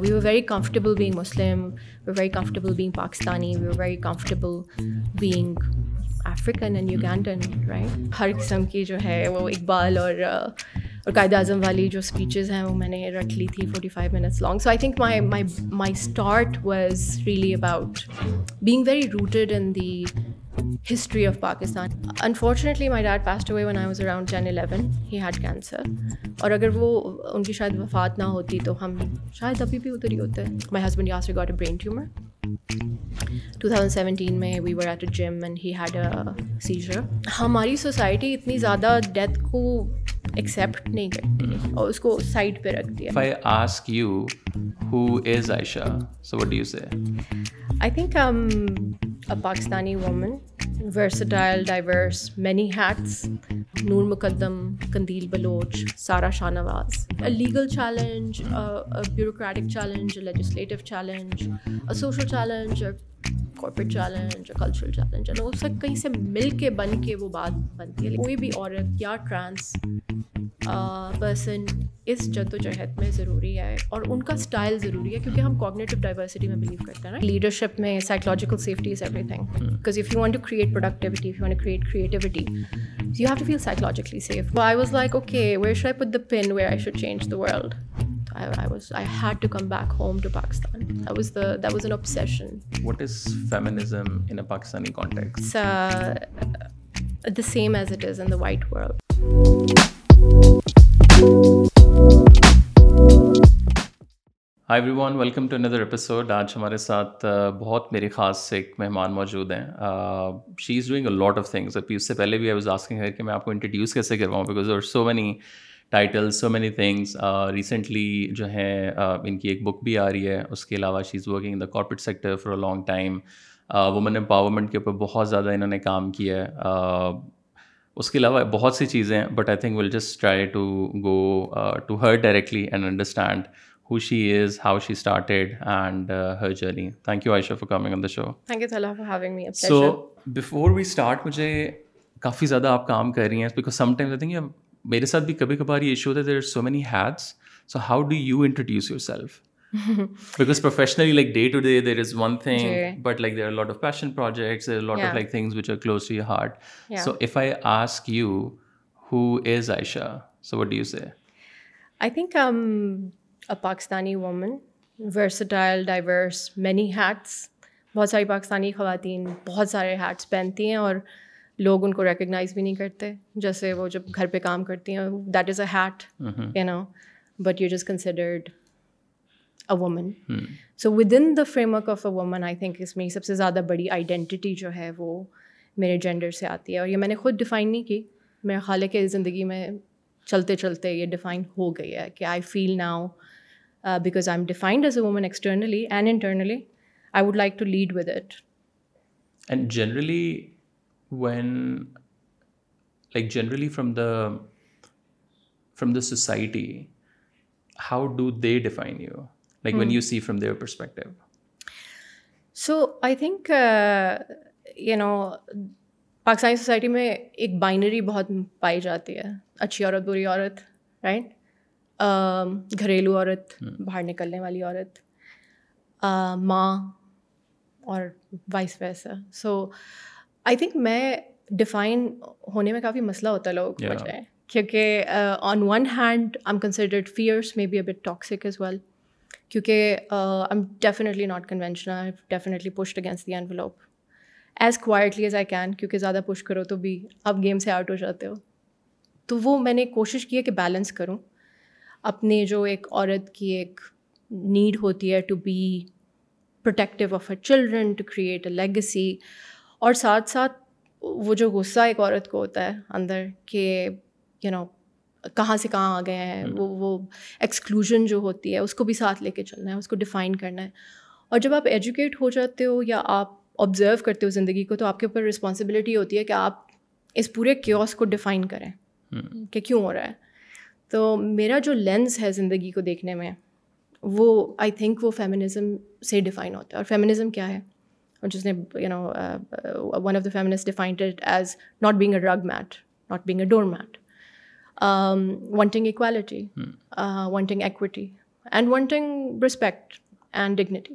We are very comfortable being Muslim we are very comfortable being Pakistani we are very comfortable being African you can right ہر قسم کی جو ہے وہ اقبال اور uh, اور قائد اعظم والی جو اسپیچز ہیں وہ میں نے رکھ لی تھی forty five minutes long so I think my start was really about being very rooted in the history of Pakistan unfortunately my dad passed away when I was around ten eleven he had cancer اور اگر وہ ان کی شاید وفات نہ ہوتی تو ہم شاید ابھی بھی ادھر ہی ہوتے my husband Yas regard a brain tumour two thousand seventeen میں we were at a gym and he had a seizure ہماری سوسائٹی اتنی زیادہ ڈیتھ کو ایکسیپٹ نہیں کرتی اور اس کو سائڈ پہ رکھتی ہے I ask you who is Ayesha so what you say I think Pakistani women versatile many hats Noor Muqaddam Qandeel Baloch Sara Shah Nawaz a legal چیلنجریٹک challenge legislative challenge challenge corporate challenge cultural challenge ہے کہیں سے مل کے بن کے وہ بات بنتی ہے کوئی بھی عورت یا ٹرانس پرسن اس جد و جہد میں ضروری ہے اور ان کا اسٹائل ضروری ہے کیونکہ ہم کارڈنیٹیو ڈائیورسٹی میں بلیو کرتے ہیں نا لیڈرشپ میں سائیکلوجیکل سیفٹی سے پن where I should change had to come back home to Pakistan hi everyone welcome to another episode آج ہمارے ساتھ بہت میرے خاص ایک مہمان موجود ہیں she is doing a lot of things اب اس سے پہلے بھی آئی واز آسکنگ ہے کہ میں آپ کو انٹروڈیوس کیسے کرواؤں because are so many title so many things recently جو ہیں ان کی ایک بک بھی آ رہی ہے اس کے علاوہ she is working in the corporate sector for a long time women empowerment کے اوپر بہت زیادہ انہوں نے کام کیا ہے اس کے علاوہ بہت سی چیزیں but I think will just try to go to her directly and understand میرے ساتھ بھی کبھی کبھار a Pakistani women versatile diverse many hats بہت ساری پاکستانی خواتین بہت سارے ہیٹس پہنتی ہیں اور لوگ ان کو ریکگنائز بھی نہیں کرتے جیسے وہ جب گھر پہ کام کرتی ہیں that is a hat you know but you is considered a woman so with in the framework of a woman I think اس میں سب سے زیادہ بڑی آئیڈینٹی جو ہے وہ میرے جینڈر سے آتی ہے اور یہ میں نے خود ڈیفائن نہیں کی میرے خالق کہ زندگی میں چلتے چلتے یہ ڈیفائن ہو گئی ہے کہ I feel now because I am defined as a woman externally and internally I would like to lead with it and generally when like generally from the from the society how do they define you like when you see from their perspective so I think you know Pakistani society میں ایک binary بہت پائی جاتی ہے اچھی عورت بری عورت right گھریلو عورت باہر نکلنے والی عورت ماں اور وائس ویسا سو آئی تھنک میں ڈیفائن ہونے میں کافی مسئلہ ہوتا ہے لوگوں کے کیونکہ on one hand I am considered fierce may be a but toxic as well کیونکہ I am definitely not definitely pushed against the and ولوپ as quietly as I can کیونکہ زیادہ پش کرو تو بھی آپ گیم سے آؤٹ ہو جاتے ہو تو وہ میں نے کوشش کی ہے کہ بیلنس کروں اپنے جو ایک عورت کی ایک نیڈ ہوتی ہے to be protective of a children to create a legacy اور ساتھ ساتھ وہ جو غصہ ایک عورت کو ہوتا ہے اندر کہ یو نو کہاں سے کہاں آ گئے ہیں وہ وہ ایکسکلوژن جو ہوتی ہے اس کو بھی ساتھ لے کے چلنا ہے اس کو ڈیفائن کرنا ہے اور جب آپ ایجوکیٹ ہو جاتے ہو یا آپ آبزرو کرتے ہو زندگی کو تو آپ کے اوپر رسپانسبلٹی ہوتی ہے کہ آپ اس پورے کیوس کو ڈیفائن کریں کہ کیوں ہو رہا ہے تو میرا جو لینس ہے زندگی کو دیکھنے میں وہ آئی تھنک وہ فیمنزم سے ڈیفائن ہوتا ہے اور فیمنزم کیا ہے اور جس نے you know one of the feminists not being a drug meat not being a door mat wanting equality wanting equity and wanting respect and dignity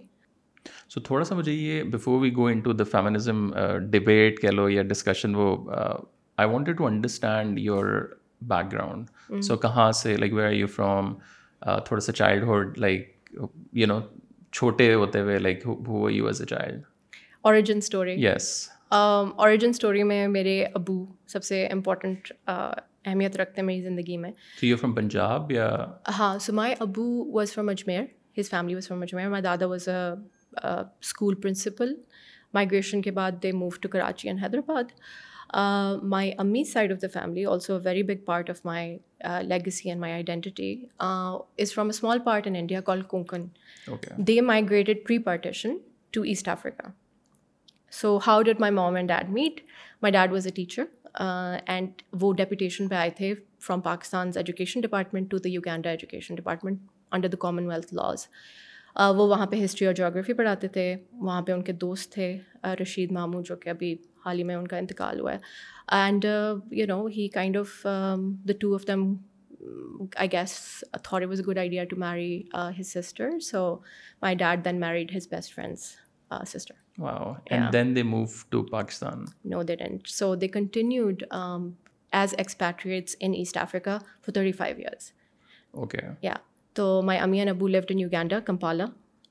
so تھوڑا سا مجھے یہ before we go in to the feminism debate کہہ لو یا discussion وہ I wanted to understand your background so کہاں سے like where are you from تھوڑا سا childhood like you know چھوٹے ہوتے ہوئے like who you as a child origin story yes origin story میں میرے ابو سب سے امپورٹنٹ اہمیت رکھتے ہیں میری زندگی میں تو یو فرام پنجاب یا ہاں سو مائی ابو was from Ajmer his family was from Ajmer my دادا was a school principal migration کے بعد they move to Karachi and Hyderabad my امی side of the family also a very big part of my legacy and my identity is from a small part India call Konkan they migrated pre partition to asset Africa so how did my mom and dad meet my dad was a teacher and وہ deputation پہ آئے تھے from Pakistan's education department to the U education department under the common wealth laws وہ وہاں پہ history اور جغرافی پڑھاتے تھے وہاں پہ ان کے دوست تھے رشید ماموں جو کہ ابھی حال ہی میں ان کا انتقال ہوا ہے and you know he kind of the two of them I guess thought was a good idea to marry his sister so my dad then married his best friend's sister no they they didn't so continued as expatriates in asset Africa for thirty five years okay یا تو my امی and ابو left in Uganda Kampala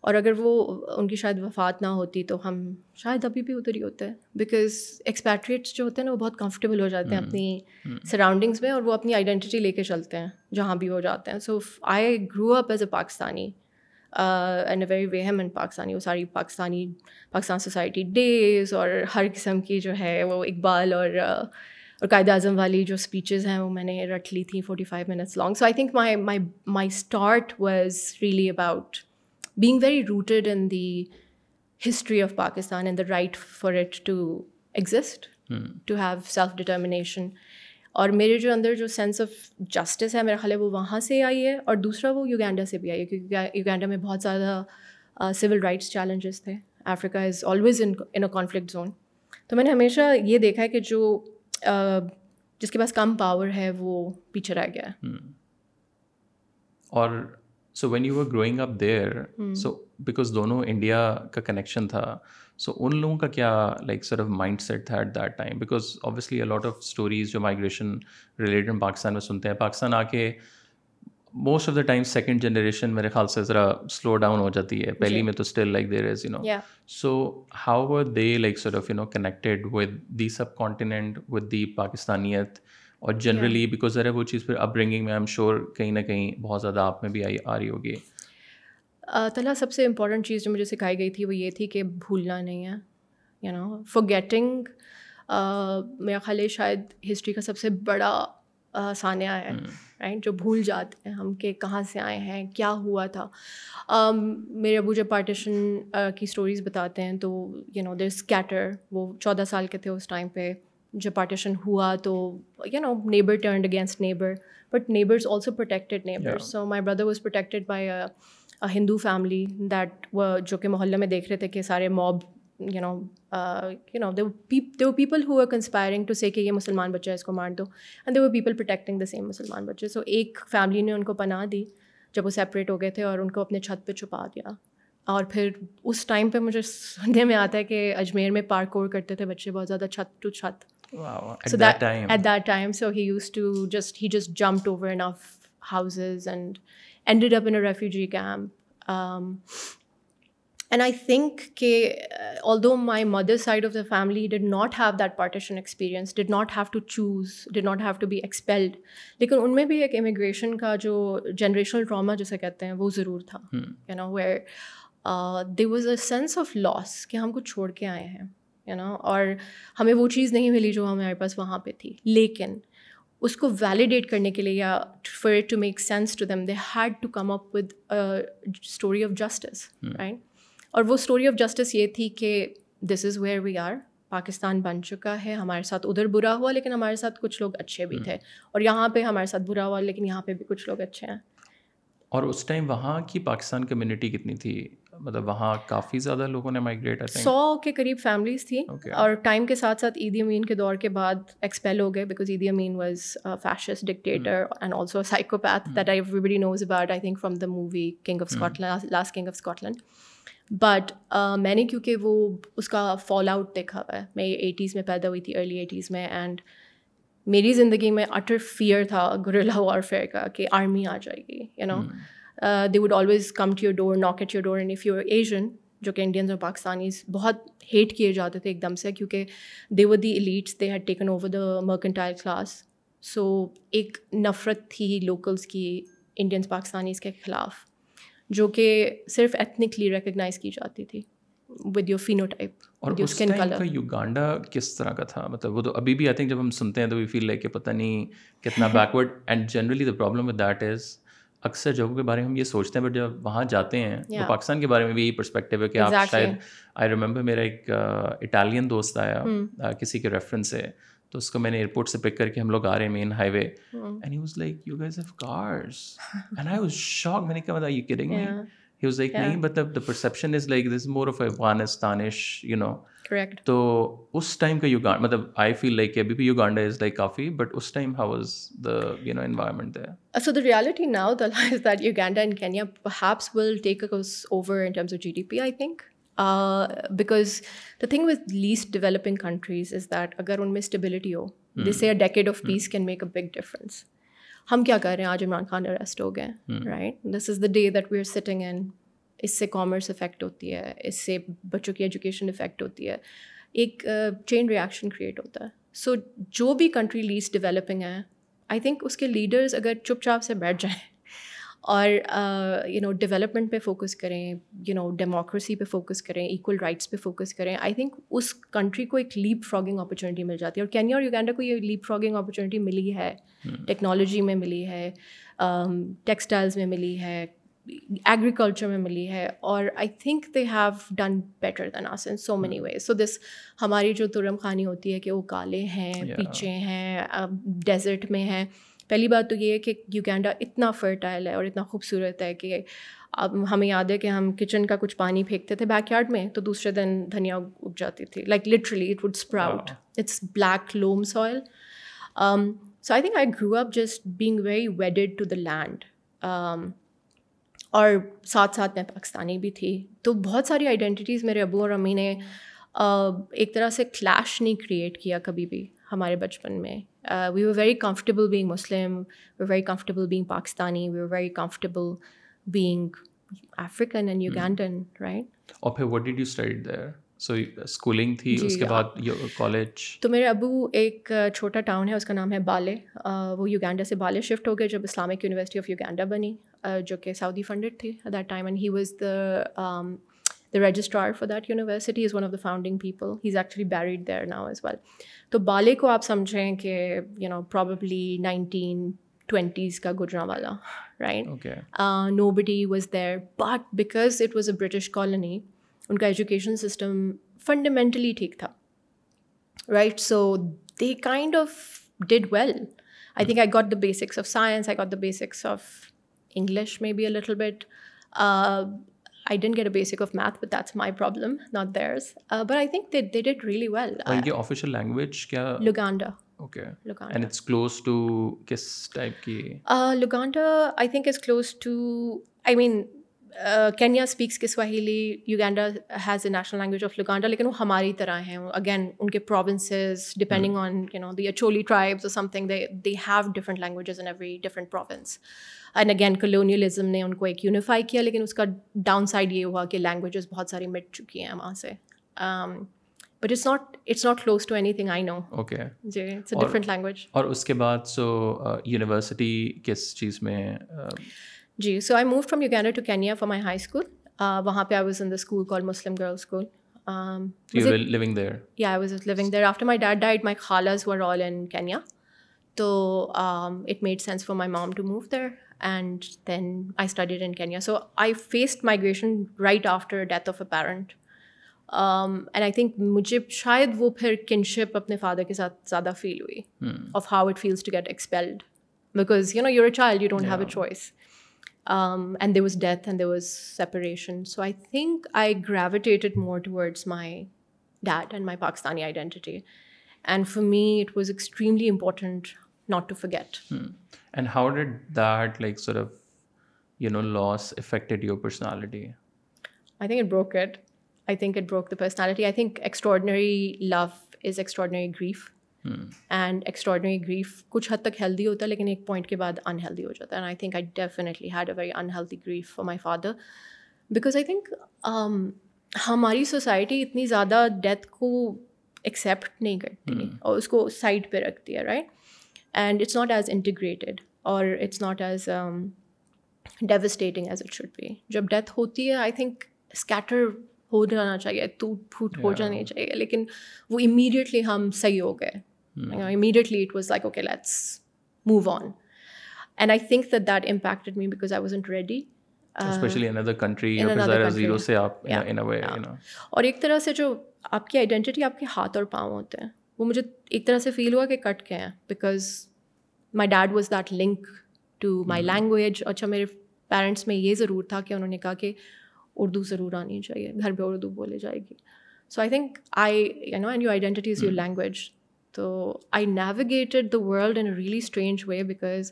اور اگر وہ ان کی شاید وفات نہ ہوتی تو ہم شاید ابھی بھی ادھر ہی ہوتے ہیں بیکاز ایکسپیٹریٹس جو ہوتے ہیں نا وہ بہت کمفرٹیبل ہو جاتے ہیں اپنی سراؤنڈنگس میں اور وہ اپنی آئیڈینٹی لے کے چلتے ہیں جہاں بھی وہ جاتے ہیں so I grow up as a Pakistani and a very way ham in Pakistani وہ ساری پاکستانی پاکستان سوسائٹی ڈیز اور ہر قسم کی جو ہے وہ اقبال اور uh, اور قائد اعظم والی جو اسپیچز ہیں وہ میں نے رٹ لی تھیں forty five minutes long so I think my my my start was really about being very rooted in the history of Pakistan and the right for it to exit to have self determination اور میرے جو اندر جو sense of justice ہے میرا خیال ہے وہ وہاں سے آئی ہے اور دوسرا وہ یوگینڈا سے بھی آئی ہے کیونکہ یوگینڈا میں بہت زیادہ سول رائٹس چیلنجز تھے Africa is always in in a conflict zone تو میں نے ہمیشہ یہ دیکھا ہے کہ جو جس کے پاس کم پاور ہے وہ پیچھے رہ گیا ہے hmm. اور so when you are growing up there so because دونوں انڈیا کا کنیکشن تھا سو ان لوگوں کا کیا like sort of mind set تھا at that time because of stories جو مائگریشن ریلیٹڈ پاکستان میں سنتے ہیں پاکستان آ کے most of the time second generation میرے خیال سے ذرا سلو ڈاؤن ہو جاتی ہے پہلی میں تو still like there is you know so how are they like sort of you know connected with the subcontinent with the پاکستانیت اور جنرلی بیکاز ذرا وہ چیز پھر اپ برنگنگ میں ایم شور کہیں نہ کہیں بہت زیادہ آپ میں بھی آئی آ رہی ہوگی طلحہ سب سے امپورٹنٹ چیز جو مجھے سکھائی گئی تھی وہ یہ تھی کہ بھولنا نہیں ہے یو نو فور گیٹنگ میرا خالی شاید ہسٹری کا سب سے بڑا سانحہ ہے رائٹ جو بھول جاتے ہیں ہم کہ کہاں سے آئے ہیں کیا ہوا تھا میرے ابو جب پارٹیشن کی اسٹوریز بتاتے ہیں تو یو نو دیر اسکیٹر وہ چودہ سال کے تھے اس ٹائم پہ جب پارٹیشن ہوا تو you know neighbour turned against neighbour but neighbours also protected neighbour so my brother was protected by Hindu family that جو کہ محلے میں دیکھ رہے تھے کہ سارے mob you know you know the people who conspiring to say کہ یہ مسلمان بچہ ہے اس کو مار دو اینڈ دے وہ پیپل پروٹیکٹنگ دا سیم مسلمان بچے سو ایک فیملی نے ان کو پناہ دی جب وہ سیپریٹ ہو گئے تھے اور ان کو اپنے چھت پہ چھپا دیا اور پھر اس ٹائم پہ مجھے سننے میں آتا ہے کہ اجمیر میں پارک اور کرتے تھے بچے بہت زیادہ چھت ٹو چھت so that at that time so he used to just he just jump overs and end up in a refugee camp and I think کہ although my mother side of the family done not have that partition experience did not have to choose done not have to be ای expelled لیکن ان میں بھی ایک immigration کا جو generational drama جیسے کہتے ہیں وہ ضرور تھا where there was a sense of loss کہ ہم کچھ چھوڑ کے آئے ہیں یو نو اور ہمیں وہ چیز نہیں ملی جو ہمارے پاس وہاں پہ تھی لیکن اس کو ویلیڈیٹ کرنے کے لیے یا for to make sense to them they had to come up with story of justice right اور وہ اسٹوری آف جسٹس یہ تھی کہ this is where we are Pakistan بن چکا ہے ہمارے ساتھ ادھر برا ہوا لیکن ہمارے ساتھ کچھ لوگ اچھے بھی hmm. تھے اور یہاں پہ ہمارے ساتھ برا ہوا لیکن یہاں پہ بھی کچھ لوگ اچھے ہیں اور اس ٹائم وہاں کی پاکستان کمیونٹی کتنی تھی مطلب وہاں کافی زیادہ لوگوں نے مائگریٹ سو کے قریب فیملیز تھیں اور ٹائم کے ساتھ ساتھ عیدی امین کے دور کے بعد ایکسپیل ہو گئے because Idi Amin was fascist dictator and also psycho path that I everybody knows about I think from the movie king of Scotland last king of Scotland but میں نے کیونکہ وہ اس کا فال آؤٹ دیکھا ہوا ہے میں eighties میں پیدا ہوئی تھی ارلی ایٹیز میں اینڈ میری زندگی میں اٹر فیئر تھا گرلا وارفیئر کا کہ آرمی آ جائے گی you know they would always come to your door knock at your door and if you Asian جو کہ انڈینز اور پاکستانیز بہت ہیٹ کیے جاتے تھے ایک دم سے کیونکہ they the elites they had taken over the mercantile class so ایک نفرت تھی لوکلس کی انڈینس پاکستانیز کے خلاف جو کہ صرف ایتھنکلی ریکگنائز کی جاتی تھی ود یور فینو ٹائپ اور اس یوگانڈا کس طرح کا تھا مطلب وہ تو ابھی بھی آئی تھنک جب ہم سنتے ہیں تو وی فیل لائک کہ پتہ نہیں کتنا backward and generally the problem that is اکثر جگہوں کے بارے میں ہم یہ سوچتے ہیں بٹ جب وہاں جاتے ہیں yeah. تو پاکستان کے بارے میں بھی یہی پرسپیکٹیو ہے کہ exactly. آپ شاید آئی ریمبر میرا ایک اٹالین uh, دوست آیا hmm. uh, کسی کے ریفرنس سے تو اس کو میں نے ایئرپورٹ سے پک کر کے ہم لوگ آ رہے ہیں main highway and he was like you guys have cars and I was shock میں نے کہا بتا یو کریں ہی واز لائک نہیں مطلب the perception is like this more of افغانستانش یو نو کریکٹ تو اس ٹائم کا یوگانڈا مطلب آئی فیل لائک کہ ابھی بھی یوگانڈا از لائک کافی بٹ اس time how is the you know environment there so the reality now the is that Uganda and Kenya perhaps will take over in terms of G D P I think because the thing was least developing countries is that اگر ان میں stability ہو جس a decade of peace can make a big difference ہم کیا کر رہے ہیں آج عمران خان اریسٹ ہو گئے right this is the day that we are sitting and اس سے کامرس افیکٹ ہوتی ہے اس سے بچوں کی ایجوکیشن افیکٹ ہوتی ہے ایک چین ریاشن کریٹ ہوتا ہے سو جو بھی کنٹری لیز ڈیولپنگ ہیں آئی تھنک اس کے لیڈرز اگر چپ چاپ سے بیٹھ جائیں اور یو نو ڈیولپمنٹ پہ فوکس کریں یو نو ڈیموکریسی پہ فوکس کریں ایکول رائٹس پہ فوکس کریں آئی تھنک اس کنٹری کو ایک لیپ فراگنگ اپرچونیٹی مل جاتی ہے اور کینیا اور یوگینڈا کو یہ لیپ فراگنگ اپرچونیٹی ملی ہے ٹیکنالوجی میں ملی ہے ٹیکسٹائلز میں ملی ہے ایگریکلچر میں ملی ہے اور I think they have done better than us in so many ways so this ہماری جو ترم خانی ہوتی ہے کہ وہ کالے ہیں پیچھے ہیں ڈیزرٹ میں ہیں پہلی بات تو یہ ہے کہ یوگینڈا اتنا فرٹائل ہے اور اتنا خوبصورت ہے کہ اب ہمیں یاد ہے کہ ہم کچن کا کچھ پانی پھینکتے تھے بیک یارڈ میں تو دوسرے دن دھنیا اگ جاتی تھی like literally it would sprout it's black loam soil so I think I grow up just being very wedded to the land اور ساتھ ساتھ میں پاکستانی بھی تھی تو بہت ساری آئیڈینٹیز میرے ابو اور امی نے ایک طرح سے کلیش نہیں کریٹ کیا کبھی بھی ہمارے بچپن میں we were very comfortable being Muslim we very comfortable being Pakistani we were very comfortable being African and Ugandan right اور پھر سو اسکولنگ تھی اس کے بعد کالج تو میرے ابو ایک چھوٹا ٹاؤن ہے اس کا نام ہے بالے وہ یوگینڈا سے بالے شفٹ ہو گئے جب اسلامک یونیورسٹی آف یوگینڈا بنی جو کہ سعودی فنڈڈ تھی that time and he was the the registrar for that university is one of the founding people he is actually buried there now is well تو بالے کو آپ سمجھیں کہ you know probably nineteen twenties کا گجرا والا right nobody was there but because it was a British colony ان کا ایجوکیشن سسٹم فنڈامنٹلی ٹھیک تھا right so they kind of did well I think I got the basics of science I got the basics of English may be a little but I didn't get a basic of math but that's my problem not there's but I think they they really well یہ official language کیا Luganda okay and it's close to کس type کی Luganda I think is close to I mean Kenya speaks کے Swahili Uganda has a national language of Uganda لیکن وہ ہماری طرح ہیں اگین ان کے provinces depending on no the اچولی tribes have different languages in every different province and again colonialism نے ان کو ایک یونیفائی کیا لیکن اس کا ڈاؤن سائڈ یہ ہوا کہ لینگویجز بہت ساری مٹ چکی ہیں وہاں سے but it's not it's not close to anything I know okay جی اٹس ڈفرنٹ لینگویج اور اس کے بعد سو یونیورسٹی کس چیز میں جی so I move from you to Kenya for my high school وہاں پہ I was in the school call Muslim girl there in Kenya تو it made sense for my mom to move there and then I in Kenya so I face migration right after death of a parent and I think مجھے شاید وہ پھر kinship اپنے father کے ساتھ زیادہ feel ہوئی of how it feels to get expelled because you know your a child you don't have a choice Um, and there was death and there was separation. So I think I gravitated more towards my dad and my Pakistani identity. And for me, it was extremely important not to forget. Hmm. And how did that loss affected your personality? I think it broke the personality. I think extraordinary love is extraordinary grief. And extraordinary grief کچھ حد تک healthy ہوتا ہے لیکن ایک point کے بعد unhealthy ہو جاتا ہے and I I think definitely had a very unhealthy grief for my father because I think ہماری سوسائٹی اتنی زیادہ ڈیتھ کو ایکسیپٹ نہیں کرتی hmm. اور اس کو سائڈ پہ رکھتی ہے right and it's not as integrated اور it's not as devastating as it should be جب ڈیتھ ہوتی ہے آئی تھنک اسکیٹر ہو جانا چاہیے ٹوٹ پھوٹ ہو جانی چاہیے لیکن وہ امیڈیٹلی ہم صحیح ہو گئے immediately it was okay let's move on and I thinks me because we اور ایک طرح سے جو آپ کی آئیڈینٹی آپ کے ہاتھ اور پاؤں ہوتے ہیں وہ مجھے ایک طرح سے فیل ہوا کہ کٹ کے because my dad was that link to my language اچھا میرے پیرنٹس میں یہ ضرور تھا کہ انہوں نے کہا کہ اردو ضرور آنی چاہیے گھر پہ اردو بولی جائے گی so I think I you know and you identity is your language تو I navigated the world in a really strange way because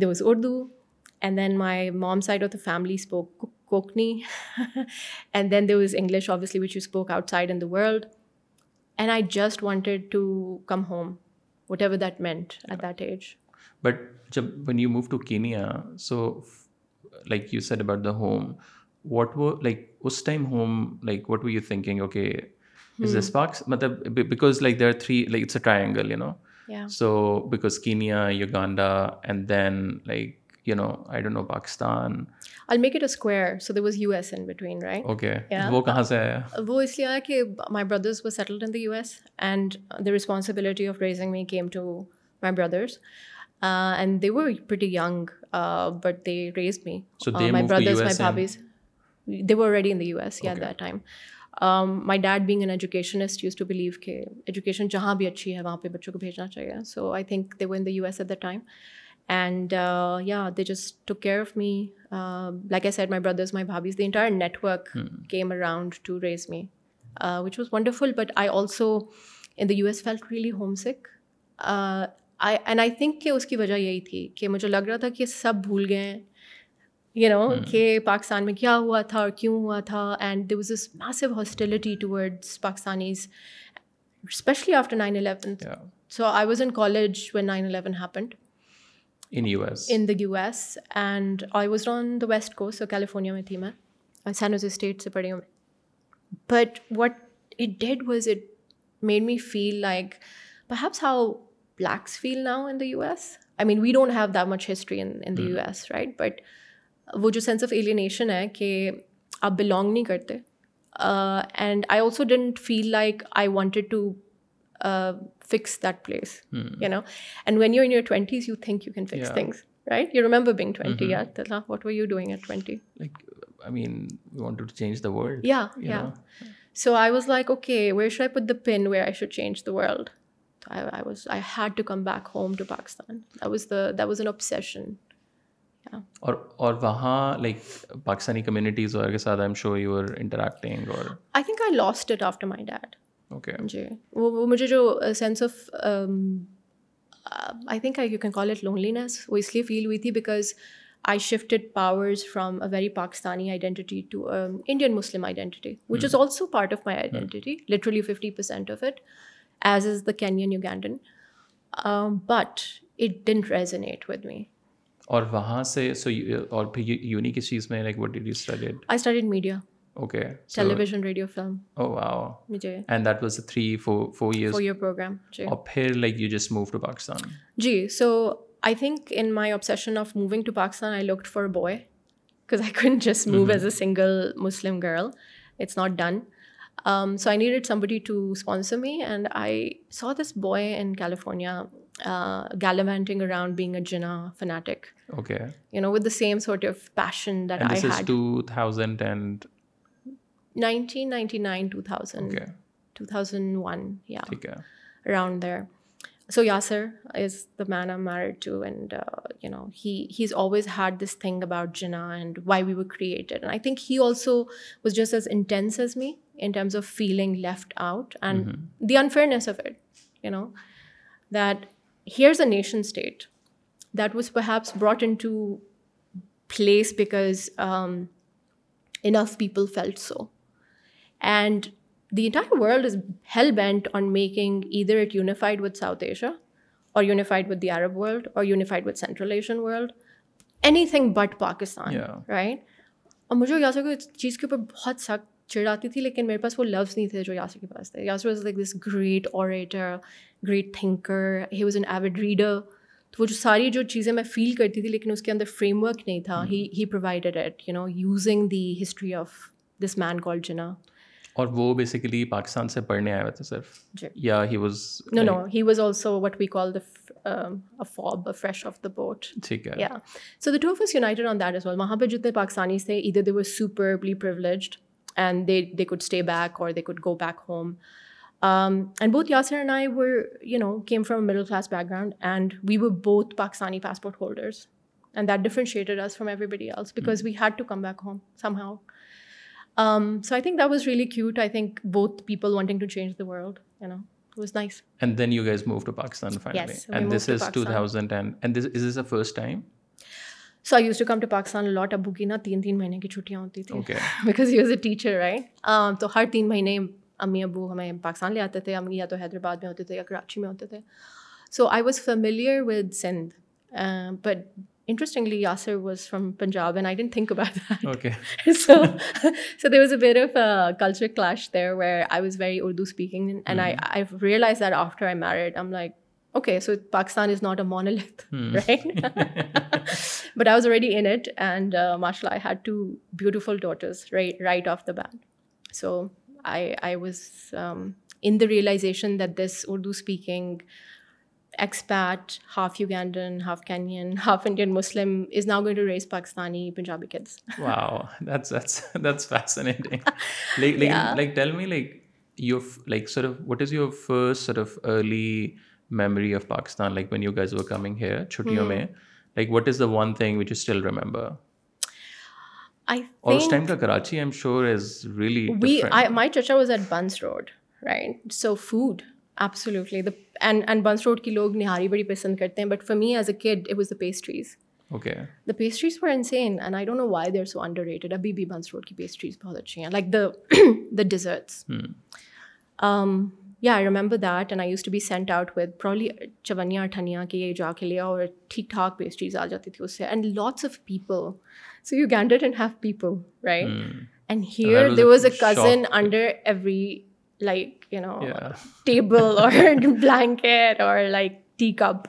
they was Urdu and then my mom side of the family spoke Kokni and then they was English which you spoke outside in the world and I just wanted to come home whatever that meant at that age but جب you move to Kenya so like you set about the home what like اس time home like what were you thinking okay is the sparks but the, because like there are three like it's a triangle you know yeah so because kenya uganda and then like you know i don't know pakistan i'll make it a square so there was us in between right okay yeah my brothers were settled in the us and the responsibility of raising me came to my brothers uh, and they were pretty young uh, but they raised me so they uh, my moved brothers to US my puppies they were already in the us yeah okay. at that time my dad being an educationist used to believe کہ education جہاں بھی اچھی ہے وہاں پہ بچوں کو بھیجنا چاہیے so I think they were in U S at the time and یا they just to care of me like I set my brothers my بھابیز the entire network came around to raise me which was wonderful but I also in the U S feel really homesick I and I think کہ اس کی وجہ یہی تھی کہ مجھے لگ رہا تھا کہ سب بھول گئے ہیں یو نو hmm. کہ پاکستان میں کیا ہوا تھا اور کیوں ہوا تھا and the was is Meesho hostility towards Pakistanis especially after nine eleven so I was in college when nine eleven happened in U S in the U S and I was on the west coast California میں تھی میں San Jose state سے پڑھی ہوں میں but what it did was it made me feel like perhaps how blacks feel now in the U S I main we don't have the much history in the U S right but وہ جو sense of alienation ہے کہ آپ belong نہیں کرتے and I also didn't feel like I wanted to fix that place you know and when you in your twenties you think you can fix things right you remember being twenty یا what were you doing at twenty I mean you want to change the world یا یا so I was like okay where should I put the pin where I should change the world I was I had to come back home to Pakistan that was the that was an obsession اور اور وہاں like Pakistani communities وغیرہ کے ساتھ I am sure you are interacting اور I think I lost it after my dad okay جی وہ وہ مجھے جو sense of I think I you can call it loneliness وہ اس لیے فیل ہوئی تھی because I shifted powers from a very Pakistani identity to Indian Muslim identity which is also part of my identity literally fifty percent of it as is the canyon you گینڈن but it didn't resonate with me اور وہاں سے سو اور پھر uni کس چیز میں like what did you studied I studied media okay television radio film oh wow and that was three four four years four your program اور پھر like you just move to Pakistan جی so I think in my obsession of moving to Pakistan I look for boy because I can just move as a single Muslim girl it's not done so I need it somebody to sponsor me and I saw this boy in California gallivanting around a Jinnah fanatic man of merit to and had this thing about Jinnah and why we بیٹڈو was just as intense me terms of feeling left out and the unfairness of it no that here's a nation state that was perhaps into place because enough people felt so and the entire world is hell bent on making ادھر it unified with South Asia اور unified with the Arab world اور unified with central Asian world anything but Pakistan right اور مجھے یاسر کو اس چیز کے اوپر بہت سخت چڑھاتی تھی لیکن میرے پاس وہ لفظ نہیں تھے جو یاسر کے پاس تھے Yasir was like this great orator great thinker he was an avid reader تو وہ جو ساری جو چیزیں میں فیل کرتی تھی لیکن اس کے اندر فریم ورک نہیں تھا he provided at you know using the history of this man کال جنا اور وہ بیسیکلی پاکستان سے پڑھنے آئے ہوئے تھے صرف جی۔ یا he was no no he was also what we call the Fab fresh off the boat ٹھیک ہے یا so the two Fizz united on that is well وہاں پہ جتنے پاکستانی تھے ادھر they were superbly privileged and they they could stay back اور they could go back home middle class background we will بہت Pakistani passport holders and that differentiated home so I think that was really people کی چھٹیاں ہوتی تھیں تو ہر تین مہینے امی ابو ہمیں پاکستان لے آتے تھے ہم یا تو حیدرآباد میں ہوتے تھے یا کراچی میں ہوتے تھے so I was familiar with Sindh but interestingly Yasir was from Punjab and I didn't think about so so there was a where of culture clash there where I was very Urdu speaking and I I realise that after I married I like okay so Pakistan is not a monal but I was ready in it and ماشاء اللہ I had two beautiful daughters right off the band so realization that this Urdu speaking half half half Indian tell me what is you sir of early memory of Pakistan coming چھٹیوں میں like what is the one thing which still remember لوگ نہاری بڑی پسند کرتے ہیں but for me as a kid it was the pastries okay the pastries for and I don't know why so underrated ابھی بھی buns road کی pastries بہت اچھی ہیں لائک دا دا ڈیزرٹس یا I remember that and I use to be sent out with پرولی چونیا اٹھنیا کے یہ جا کے لیا اور ٹھیک ٹھاک پیسٹریز آ جاتی تھی اس سے and lots of people so you gained and have people right and here there was a cousin under every like you know table اور بلینکیٹ اور like tea cup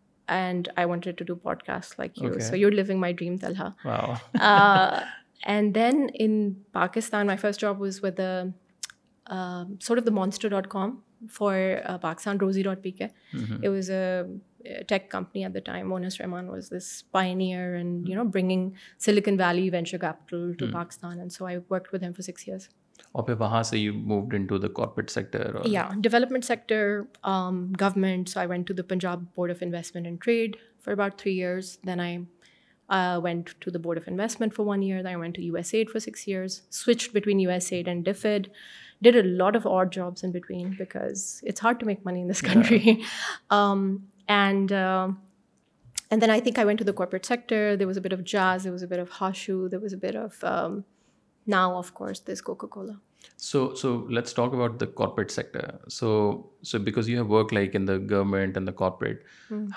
and I wanted to do podcasts like you. Okay. So you're living my dream, Talha. Wow. Uh, and then in Pakistan, my first job was with um, sort of the monster.com for uh, Pakistan, Rosie.pk. Mm-hmm. It was a tech company at the time. Monas Rehman was this pioneer and, you mm-hmm. know, bringing Silicon Valley venture capital to hmm. Pakistan. And so I worked with him for 6 years. اور پھر وہاں سے you moved in to the corporate sector یا development sector government so I went to the Punjab board of investment and trade for about three years then I went to the board of investment for one year I went to U S add for six years switch between U S add and DFID did a lot of our jobs in between because it's hard to make money in this country and and then I think I went to the corporate sector they was a bit of jazz they was a bit of Hashoo there was a bit of now of course this Coca Cola so so let's talk about the corporate sector so so because you have work like in the government and the corporate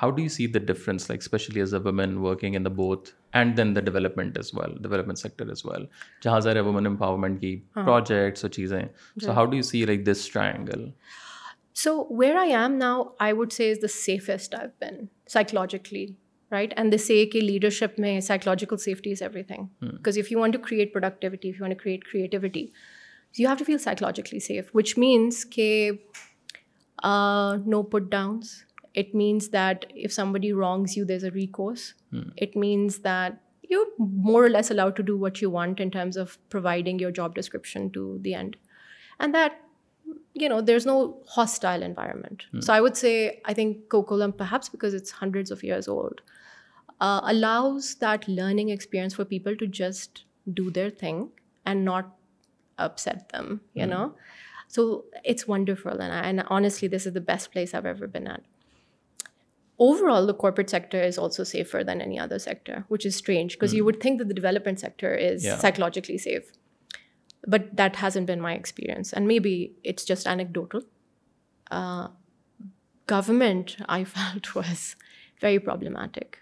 how do you see the difference like especially as a women working in the both and then the development is well development sector is well جہاں سارے women empowerment کی projects اور چیزیں so how do you see like this triangle so where I am now I would say is the safest I been psychologically right and the C کے leadership میں psychological safety is everything because if you want to create productivity you want to create creativity you have to feel psychologically safe which means کہ no put downs it means that if somebody wrongs you there's a re it means that you more less allow to do what you want in terms of providing your job description to the end and that there's no hostile environment. Hmm. So I would say, I think Coquitlam, perhaps because it's hundreds of years old, uh, allows that learning experience for people to just do their thing and not upset them, you hmm. know. So it's wonderful. And honestly, this is the best place I've ever been at. Overall, the corporate sector is also safer than any other sector, which is strange because you hmm. would think that the development sector is psychologically safe. But that has an been my experience and maybe it's just an ایک government I felt was very problematic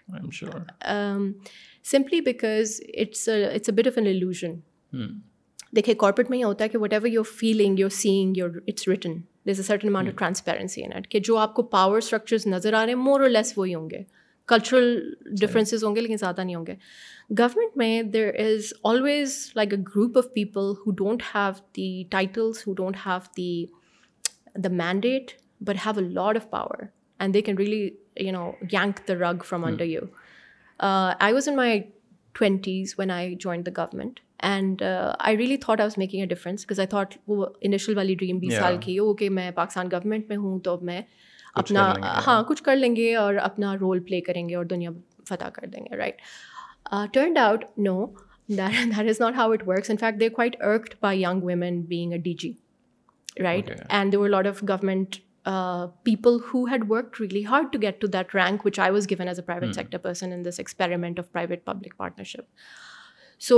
simply because it's it's a bit of an illusion دیکھیے corporate میں یہ ہوتا ہے کہ whatever your feeling your seeing your it's written this a certain amount of transparency in at کہ جو آپ کو پاور اسٹرکچرز نظر آ رہے ہیں مور اور لیس وہی ہوں گے کلچرل ڈفرینسز ہوں گے لیکن زیادہ نہیں ہوں گے گورنمنٹ میں there is always like a group of people who don't have the titles who don't have the the mandate but have a lot of power and they can really you know yank the rug from under you I was in my twenties when I join the government and I really thought I was making a difference because I thought وہ initial والی dream بیس سال کی او کہ میں Pakistan government میں ہوں تو اب میں اپنا ہاں کچھ کر لیں گے اور اپنا رول پلے کریں گے اور دنیا فتح کر دیں گے right turned out no that is not how it works in fact they quite irked by young women being a D G right and there were lot of government people who had work really hard to get to that rank which I was given as a private sector person in this experiment of private public partnership so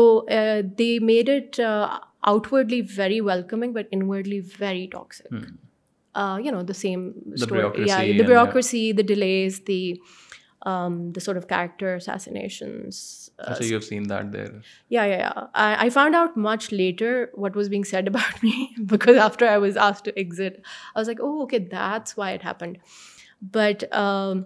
they made it outwardly very welcoming but inwardly very toxic Uh, the same story. The bureaucracy, the delays, um, the sort of character assassinations. Uh, so you've seen that there. Yeah. I found out much later what was being said about me because after I was asked to exit, I was like, oh, okay, that's why it happened. But um,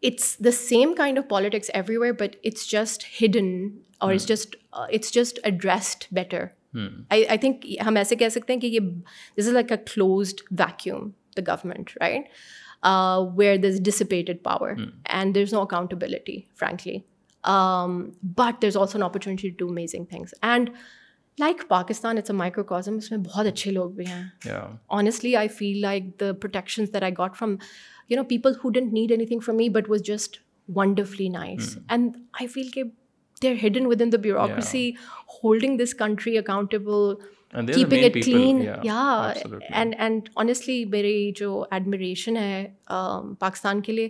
it's the same kind of politics everywhere, but it's just hidden, or it's hmm. uh, just addressed better. I hmm. Think ہم ایسے کہہ سکتے ہیں کہ یہ this is like a closed vacuum the government right where this disputed power and there is no accountability frankly but there is also an two amazing things and like Pakistan it's a microcosm اس میں بہت اچھے لوگ بھی ہیں honestly I feel like the protections that I got from you know people who didn't need anything from me but was just wonderfully nice and I feel کہ they are hidden with in the bureaucracy holding this country accountable keeping it clean یا and and honestly میری جو ایڈمریشن ہے پاکستان کے لیے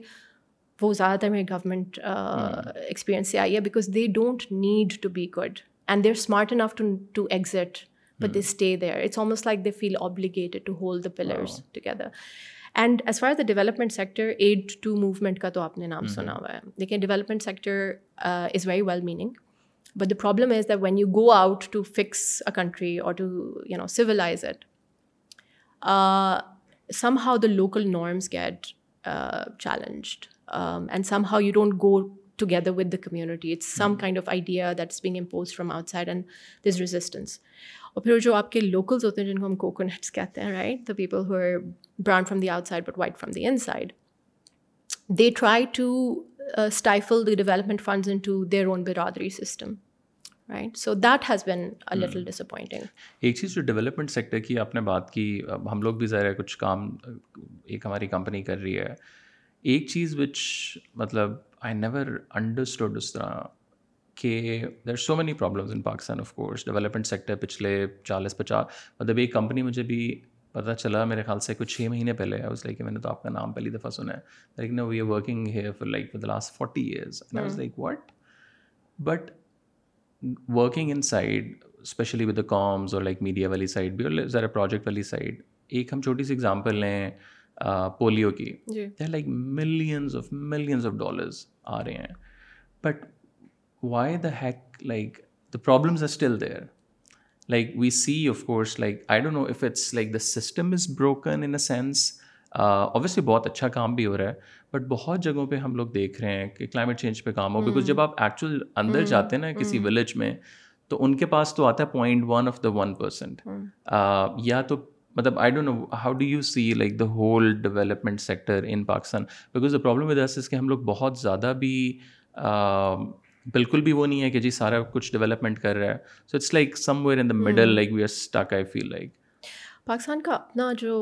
وہ زیادہ تر میری گورنمنٹ ایکسپیریئنس سے آئی ہے because they don't need to be good and they are smart enough to to exit but they stay there it's almost like they feel to hold the pillars together and as far the development sector aid to movement کا تو آپ نے نام سنا mm-hmm. ہوا ہے لیکن development sector is very well meaning but the problem is that when you go out to fix a country or to you know civilize somehow the local norms get challenged and somehow you don't go the committee it's community kind of idea that's being impose from outside and this resistance اور پھر جو آپ کے locals ہوتے ہیں جن کو ہم کوکونٹس کہتے ہیں right the people who are brown from the outside but white from the inside they try to stifle the development funds into their own biradari system right so that has been little disappointing ایک چیز جو development sector کی آپ نے بات کی ہم لوگ بھی ظاہر ہے کچھ کام ایک ہماری کمپنی کر رہی ہے ایک چیز وچ مطلب آئی نیور انڈرسٹوڈ اس طرح کہ there so many problems in Pakistan of course development sector پچھلے چالیس پچاس مطلب ایک کمپنی مجھے بھی پتہ چلا میرے خیال سے کچھ چھ مہینے پہلے اس لائک میں نے تو آپ کا نام پہلی دفعہ سنا ہے لیکن وی آر ورکنگ ہے like for the last forty years like what but working in side especially with the comms اور لائک میڈیا والی سائڈ بھی اور ذرا پروجیکٹ والی سائڈ ایک ہم چھوٹی سی ایگزامپل لیں پولیو کی like millions of millions of dollars آ رہے ہیں but why the heck like the problems are still there like we see of course like I don't know if it's like the system is broken in a sense obviously بہت اچھا کام بھی ہو رہا ہے but بہت جگہوں پہ ہم لوگ دیکھ رہے ہیں کہ کلائمیٹ چینج پہ کام ہو بیکاز hmm. جب آپ ایکچوئل اندر hmm. جاتے ہیں نا کسی ولیج hmm. میں تو ان کے پاس تو آتا ہے point one of the one percent یا تو مطلب I don't know how do you see like the whole development sector in Pakistan because the problem with اس کہ ہم لوگ بہت زیادہ بھی بالکل بھی وہ نہیں ہے کہ جی سارا کچھ ڈیولپمنٹ کر رہا ہے so it's like like like somewhere in the middle we I feel Pakistan کا اپنا جو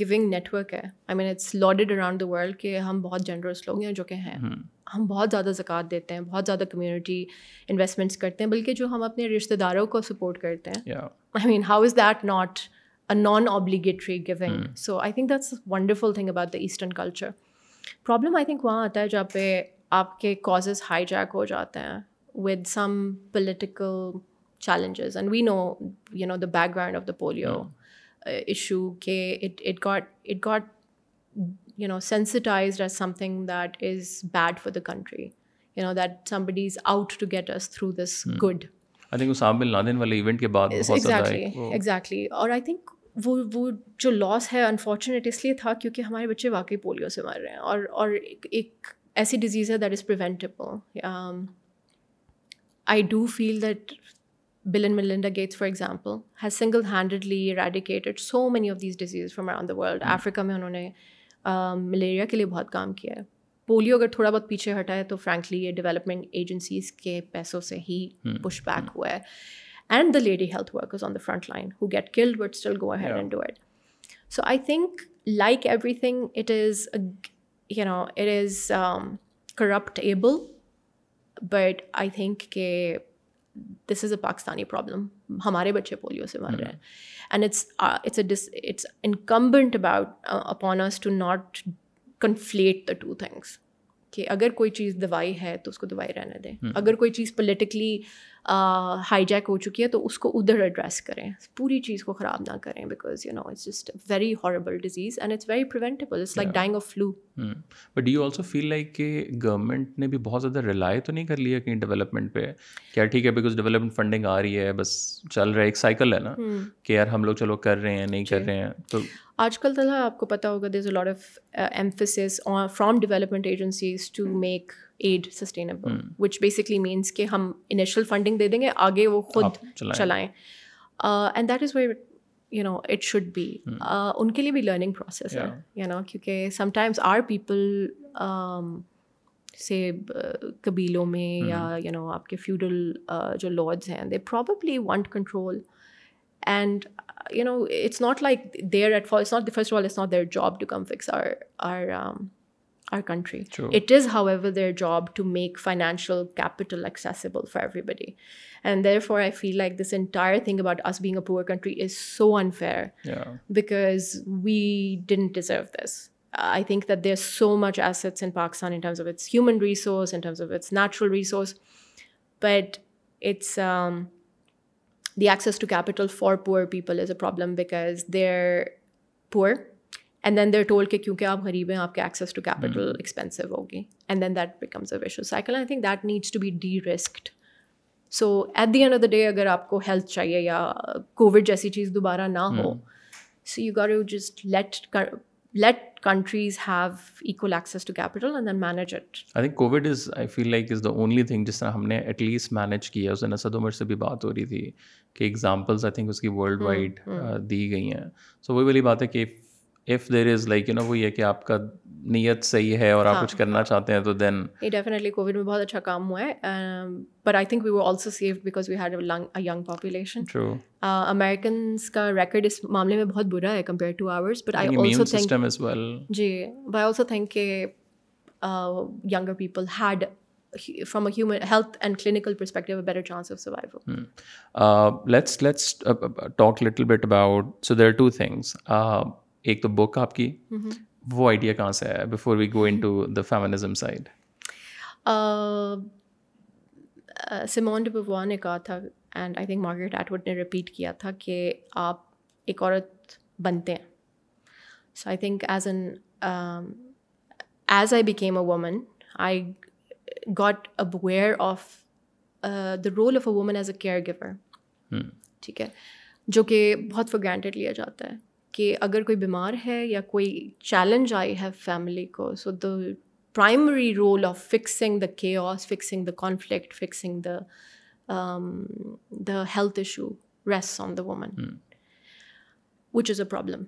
گونگ نیٹورک ہے I mean it's lauded around the world کہ ہم بہت جنرس لوگ ہیں جو کہ ہیں hmm. ہم بہت زیادہ زکوٰۃ دیتے ہیں بہت زیادہ کمیونٹی انویسٹمنٹس کرتے ہیں بلکہ جو ہم اپنے رشتے داروں کو سپورٹ کرتے ہیں I mean how is that not a non obligatory going so I think that's wonderful thing about the eastern culture problem I think وہاں آتا ہے جہاں پہ آپ کے کازز ہائی جیک ہو جاتے ہیں with some political challenges and we know you know the background of the polio issue کہ it got you know as some thing that is bad for the country you know that somebody is out to get us through this good event کے بعد وہ وہ جو لاس ہے unfortunate اس لیے تھا کیونکہ ہمارے بچے واقعی پولیو سے مر رہے ہیں اور اور ایک ایسی ڈیزیز ہے that is preventable I do feel that Bill and Melinda Gates for example has single handedly eradicated so many of these diseases from around the world افریقہ میں انہوں نے ملیریا um, کے لیے بہت کام کیا ہے پولیو اگر تھوڑا بہت پیچھے ہٹا ہے تو فرینکلی یہ ڈیولپمنٹ ایجنسیز کے پیسوں سے ہی پش hmm. Back hmm. ہوا ہے and the lady health workers on the front line who get killed still go ahead and do it so I think like everything it is you know it is corruptible but I think کہ this is a Pakistani problem ہمارے بچے polio سے مر رہے ہیں and it's it's a dis it's incumbent about upon us to not conflate the two things کہ اگر کوئی چیز دوائی ہے تو اس کو دوائی رہنے دیں اگر کوئی چیز پولیٹیکلی ہائی جیک ہو چکی ہے تو اس کو ادھر ایڈریس کریں پوری چیز کو خراب نہ کریں because you know it's just very horrible disease and it's it's very preventable like dying of flu but also feel like کہ گورنمنٹ نے بھی بہت زیادہ ریلائی تو نہیں کر لیا کہیں ڈیولپمنٹ پہ کیا ٹھیک ہے بیکاز ڈیولپمنٹ فنڈنگ آ رہی ہے بس چل رہا ہے ایک سائیکل ہے نا hmm. کہ یار ہم لوگ چلو کر رہے ہیں نہیں کر جی. رہے ہیں تو آج کل تو آپ کو پتا ہوگا a lot of from development agencies to make add sustainable which basically means کہ ہم انیشل فنڈنگ دے دیں گے آگے وہ خود چلائیں and that is where you know it should be ان کے لیے بھی لرننگ پروسیس ہے یو نو کیونکہ سم ٹائمز آر پیپل سے uh, قبیلوں میں hmm. یا یو نو آپ کے فیوڈل uh, جو لاڈس ہیں they probably want control and you know it's not like there at fault it's not the first of all it's not their job to come fix are our our country. True. It is, however, their job to make financial capital accessible for everybody. And therefore, I feel like this entire thing about us being a poor country is so unfair, because we didn't deserve this. Uh, I think that there's so much assets in Pakistan in terms of its human resource, in terms of its natural resource, but it's um, the access to capital for poor people is a problem because they're poor and then there tool کہ کیونکہ آپ غریب ہیں آپ کے access to capital expensive ہوگی and then that becomes a vicious cycle I think that needs to be derisked so at the end of the day اگر آپ کو ہیلتھ چاہیے یا کووڈ جیسی چیز دوبارہ نہ ہو سو یو گار you just let let countries have equal access to capital and then manage it I think Covid is I feel like is the only thing جس طرح ہم نے ایٹ لیسٹ مینج کیا اس نے اسد عمر سے بھی بات ہو رہی تھی کہ ایگزامپلز آئی تھنک اس کی ورلڈ وائڈ دی گئی ہیں سو وہی والی بات ہے کہ if there is like you know وہ یہ کہ آپ کا نیت صحیح ہے اور آپ ہاں. کچھ کرنا چاہتے ہیں تو دین یہ ڈیفینیٹلی کووڈ میں بہت اچھا کام ہوا ہے but I think we were also safe because we had young population Americans کا ریکڈ اس معاملے میں بہت برا ہے compare to ours but آئیسٹم is well جی بائی آلسو تھنک کہ younger people had from a human health and clinical perspective better chance of survive let's let's talk little bit about so there are two things ایک تو بک آپ کی وہ idea کہاں سے ہے ڈی بوا نے کہا تھا and I think Margaret Atwood نے رپیٹ کیا تھا کہ آپ ایک عورت بنتے ہیں so I think as N as I became a woman I got aware of the role of a woman as a caregiver ٹھیک ہے جو کہ بہت فور گرانٹیڈ لیا جاتا ہے کہ اگر کوئی بیمار ہے یا کوئی چیلنج آئی ہے فیملی کو so the primary role of fixing the کے آس fixing the conflict fixing the the health issue rests on the woman which is a problem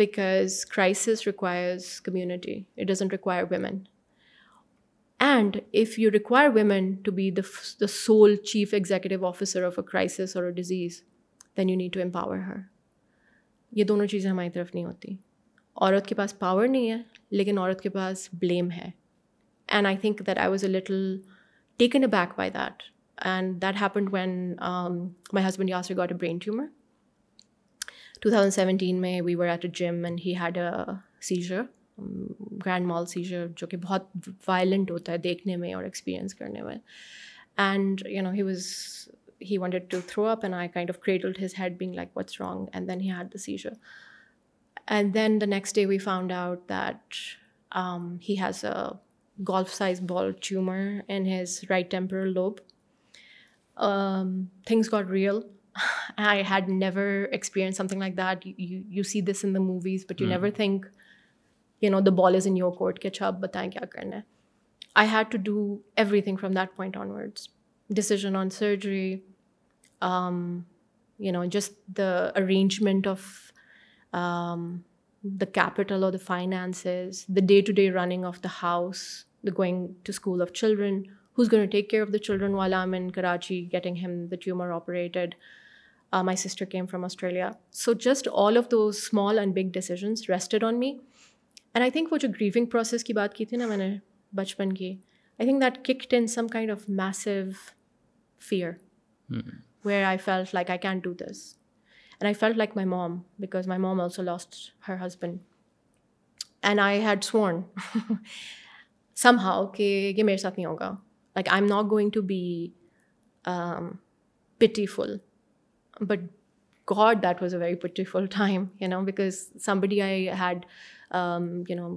because crisis requires community it doesn't require women and if you require women to be the the sole chief executive officer of a crisis or disease then you need to empower her یہ دونوں چیزیں ہماری طرف نہیں ہوتی عورت کے پاس power نہیں ہے لیکن عورت کے پاس بلیم ہے and I think that I was a little taken aback by that and that happened when my husband Yasir got a brain tumour two thousand seventeen میں we were at a gym and he had a seizure grand mal seizure جو کہ بہت violent ہوتا ہے دیکھنے میں اور experience کرنے میں and you know he was he wanted to throw up a kind of cradle his head back like what's wrong and then had the seizure and then the next day we found out that he's a golf size ball tumour and has right temporal lobe things got real I had never experience some thing like that you see this in movies but you never think you know the ball is in your court کہ اچھا اب بتائیں کیا کرنا ہے I had to do everything from that point onwards decision on surgery you know just the arrangement of the capital of the finances the day to day running of the house the going to school of children who's گوئ take care of the children والا M in Karachi getting him the tumour operated my sister came from Australia so just all of those small and big decisions rested on me and I think وہ جو گریفنگ process کی بات کی تھی نا میں نے بچپن کی I think that kicked in some kind of میسو فیئر where I feel like I can do this and I felt like my mom because my mom also lost her husband and I had soan somehow کہ یہ میرے ساتھ نہیں ہوگا like I am not going to be pitiful but God that was a very full time you know because somebody I head you know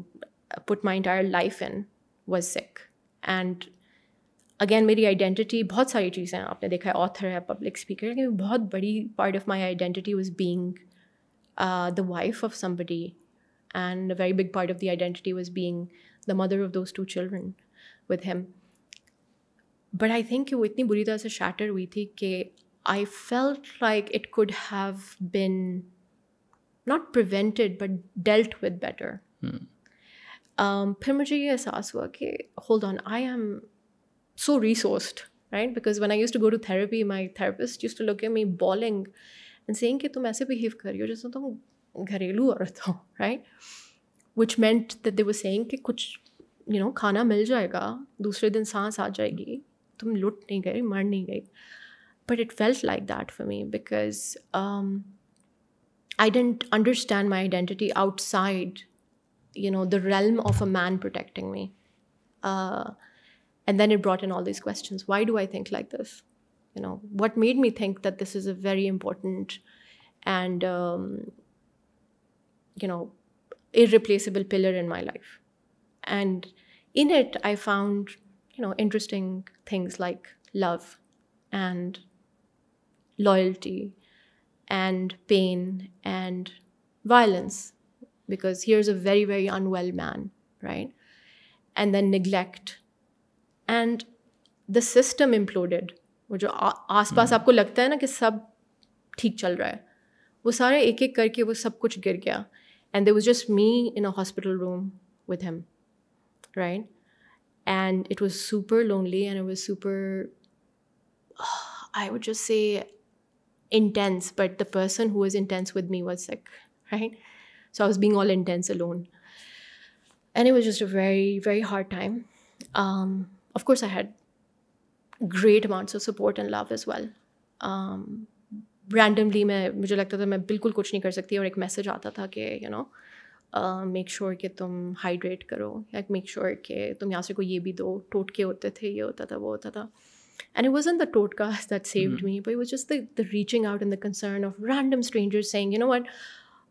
put my entire life in was sick and again میری identity بہت ساری چیزیں ہیں آپ نے دیکھا ہے author ہے پبلک اسپیکر لیکن بہت بڑی part of my identity was being the wife of some body and very big part of the identity was being the mother of those two children with him but I think کہ وہ اتنی بری طرح سے shatter ہوئی تھی کہ I felt like it could have been not prevented but dealt with better پھر مجھے یہ احساس ہوا کہ hold on I am so resourced right because when I use to go to therapy my therapist look me bawling and seeing کہ تم ایسے behave کری ہو جیسے تم گھریلو عورت ہو right which meant they were saying کہ کچھ یو نو کھانا مل جائے گا دوسرے دن سانس آ جائے گی تم لٹ نہیں گئے مر نہیں گئی but it felt like that for me because I didn't understand my identity out side you know the realm of a man protecting me And then it brought in all these questions. Why do I think like this? You know, what made me think that this is a very important and, um, you know, irreplaceable pillar in my life? And in it, I found, you know, interesting things like love and loyalty and pain and violence, because here's a very, very unwell man, right? And then neglect and the system imploded وہ جو آس پاس hmm. آپ کو لگتا ہے نا کہ سب ٹھیک چل رہا ہے وہ سارے ایک ایک کر کے وہ سب کچھ گر گیا and they was just me in a hospital room with him right and it was super lonely and was super I would just say intense but the person who is intense with me was sick right so I was being all intense a loan and was just a very very hard time of course I had great amounts of support and love as well randomly میں مجھے لگتا تھا میں بالکل کچھ نہیں کر سکتی اور ایک میسج آتا تھا کہ یو نو میک شیور کہ تم ہائیڈریٹ کرو یا میک شیور کہ تم یہاں سے کوئی یہ بھی دو ٹوٹکے ہوتے تھے یہ ہوتا تھا وہ ہوتا تھا اینڈ ان دا ٹوٹکا that saved me by was just the reaching out in the concern of random stranger saying you know what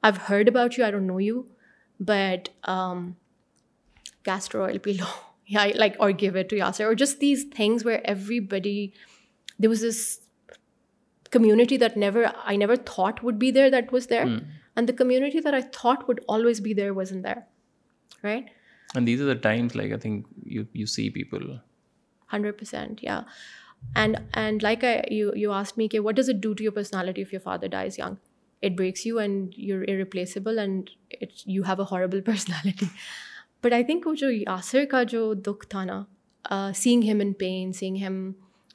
I heard about you I don't know you but castor oil پی لو like I gave it to just these things were every body the was is کمٹیور I never thought would be there that was there and داٹی دئیٹ always be there was that is hundred like me کہ what is it do to your personality if your father dies یاگ it makes you and you are replaceable horrible personality but I think وہ جو یاسر کا جو دکھ تھا نا seeing him in pain seeing him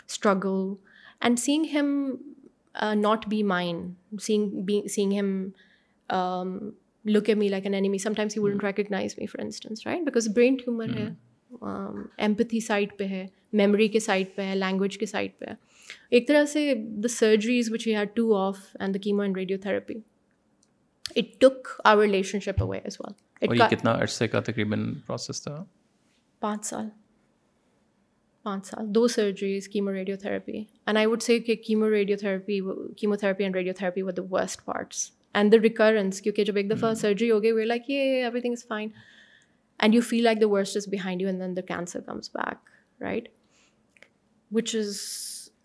struggle and seeing him not be mind seeing be seeing him look a me like an enemy sometimes he wouldn't recognise me for instance right because brain tumour ہے empathy side پہ ہے memory کے side پہ ہے language کے side پہ ہے ایک طرح سے the surgeries which you are two of and the chemo and radiotherapy it took our relationship away as well کتنا عرصے کا تقریباً پروسیس تھا پانچ سال پانچ سال دو surgeries chemo radiotherapy and I would say کہ chemo radiotherapy chemotherapy and radiotherapy with the worst parts and the recurrence کیونکہ جب ایک دفعہ سرجری hmm. ہو گئی وی لائک یہ every thing is fine and you feel like the worst is behind you and then the cancer comes back right which is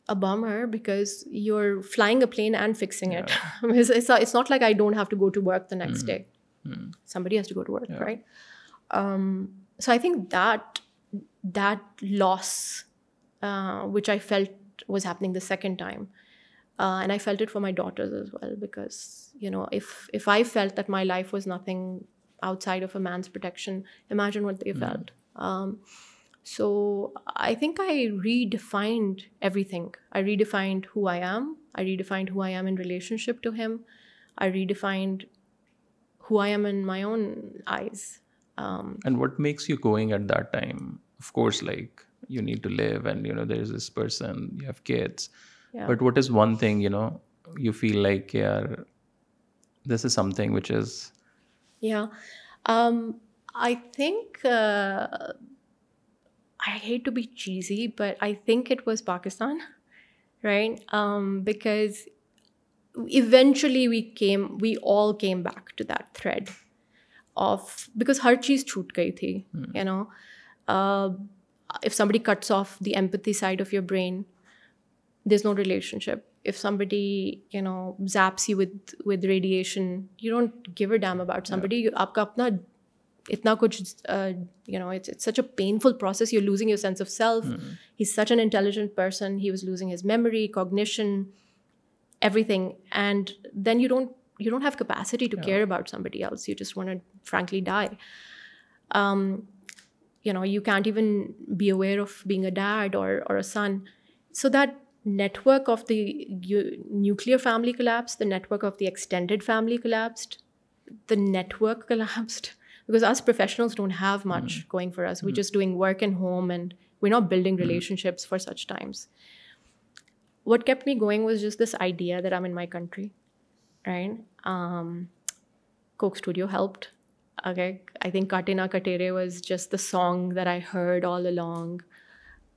a bummer because you're flying a plane and fixing it. It's not like I don't have to go to work the next hmm. day. Hmm. Somebody has to go to work, right? Um, so I think that loss, uh, which I felt was happening the second time, uh, and I felt it for my daughters as well, because, you know, if I felt that my life was nothing outside of a man's protection, imagine what they hmm. felt. Um, so I think I redefined everything. I redefined who I am. I redefined who I am in relationship to him. I redefined who I am in my own eyes. Um, and what makes you going at that time? Of course, like, you need to live and, you know, there's this person, you have kids. Yeah. But what is one thing, you know, you feel like, yeah, this is something which is... Yeah. Um, I think... Uh, I hate to be cheesy but I think it was Pakistan right because eventually we came we all came back to that thread of because ہر چیز چھوٹ گئی تھی you know if سم بڑی cuts off the empathy side of your brain is no relationship if سم بڑی you know زیپسی with with radiation you don't give a damn about سم بڈی آپ کا اپنا اتنا کچھ you know it's such a painful process you losing your sense of self he is such an intelligent person he was losing his memory cognition every thing and then you don't you don't have capacity to care about some else you just want it frankly die you know you can't even be aware of being a dad اور son so that network of the nuclear family collapse the network of the extended family collapsed the network collapsed because us professionals don't have mm. much going for us. We're mm. just doing work and home, and we're not building mm. relationships for such times. What kept me going was just this idea that I'm in my country, right? Um, Coke Studio helped. Okay, I think Kaate Na Katere was just the song that I heard all along.